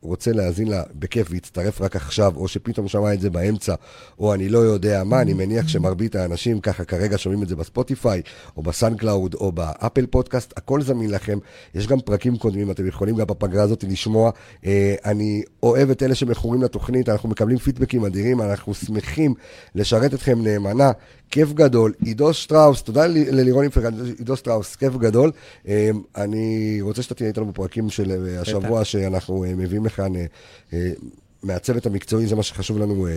שרוצה להאזין לה בכיף ויצטרף רק עכשיו, או שפתאום שמע את זה באמצע, או אני לא יודע מה, אני מניח שמרבית האנשים ככה כרגע שומעים את זה בספוטיפיי, או ב SoundCloud, או ב Apple Podcast, הכל זמין לכם. יש גם פרקים קודמים, אתם יכולים גם בפגרה הזאת לשמוע. אה, אני אוהב את אלה שמכורים לתוכנית, אנחנו מקבלים פידבקים אדירים, אנחנו שמחים לשרת אתכם נאמנה. כיף גדול, עידו שטראוס, תודה ללירון יפרן, עידו שטראוס, כיף גדול. אה, אני רוצה שאתה תהיה איתנו בפרקים של אה, השבוע שאנחנו מביאים לכאן. אה, מהצוות המקצועי, זה מה שחשוב לנו, אה,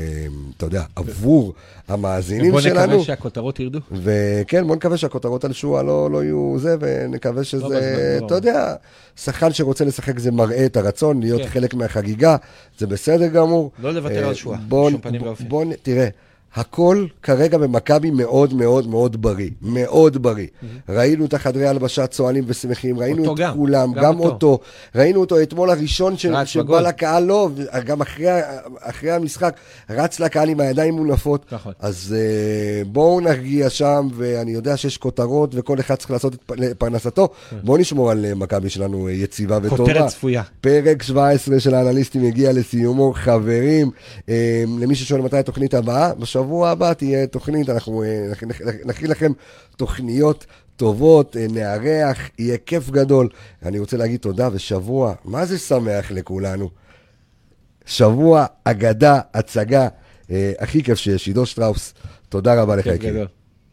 אתה יודע, עבור המאזינים בוא שלנו. נקווה שהכותרות ירדו. וכן, בוא נקווה שהכותרות על שועה לא, לא יהיו זה, ונקווה שזה, בזמן, לא. אתה יודע, שחקן שרוצה לשחק זה מראה את הרצון, להיות כן. חלק מהחגיגה, זה בסדר גמור. לא לוותר אה, על בוא- בשום פנים בוא- ואופן. בוא, תראה, הכל כרגע במכבי מאוד מאוד מאוד בריא, מאוד בריא. ראינו את החדרי הלבשה צוהלים ושמחים, ראינו את גם, כולם, גם גם אותו. אותו. ראינו אותו אתמול הראשון ש- רץ שבא. לקהל, לא, גם אחרי, אחרי המשחק, רץ לקהל עם הידיים מונפות. נכון. אז uh, בואו נרגיע שם, ואני יודע שיש כותרות, וכל אחד צריך לעשות את פרנסתו. בואו נשמור על אה, מכבי שלנו אה, יציבה וטובה. כותרת צפויה. פרק 17 של האנליסטים הגיע לסיומו. חברים, אה, למי ששואל מתי התוכנית הבאה, בשבוע הבא תהיה תוכנית, אנחנו אה, נכ- נכ- נכין לכם תוכניות טובות, אה, נארח, יהיה כיף גדול. אני רוצה להגיד תודה, ושבוע, מה זה שמח לכולנו? שבוע, אגדה, הצגה, אה, הכי כיף שיש, עידו שטראוס, תודה רבה לך, יקירי.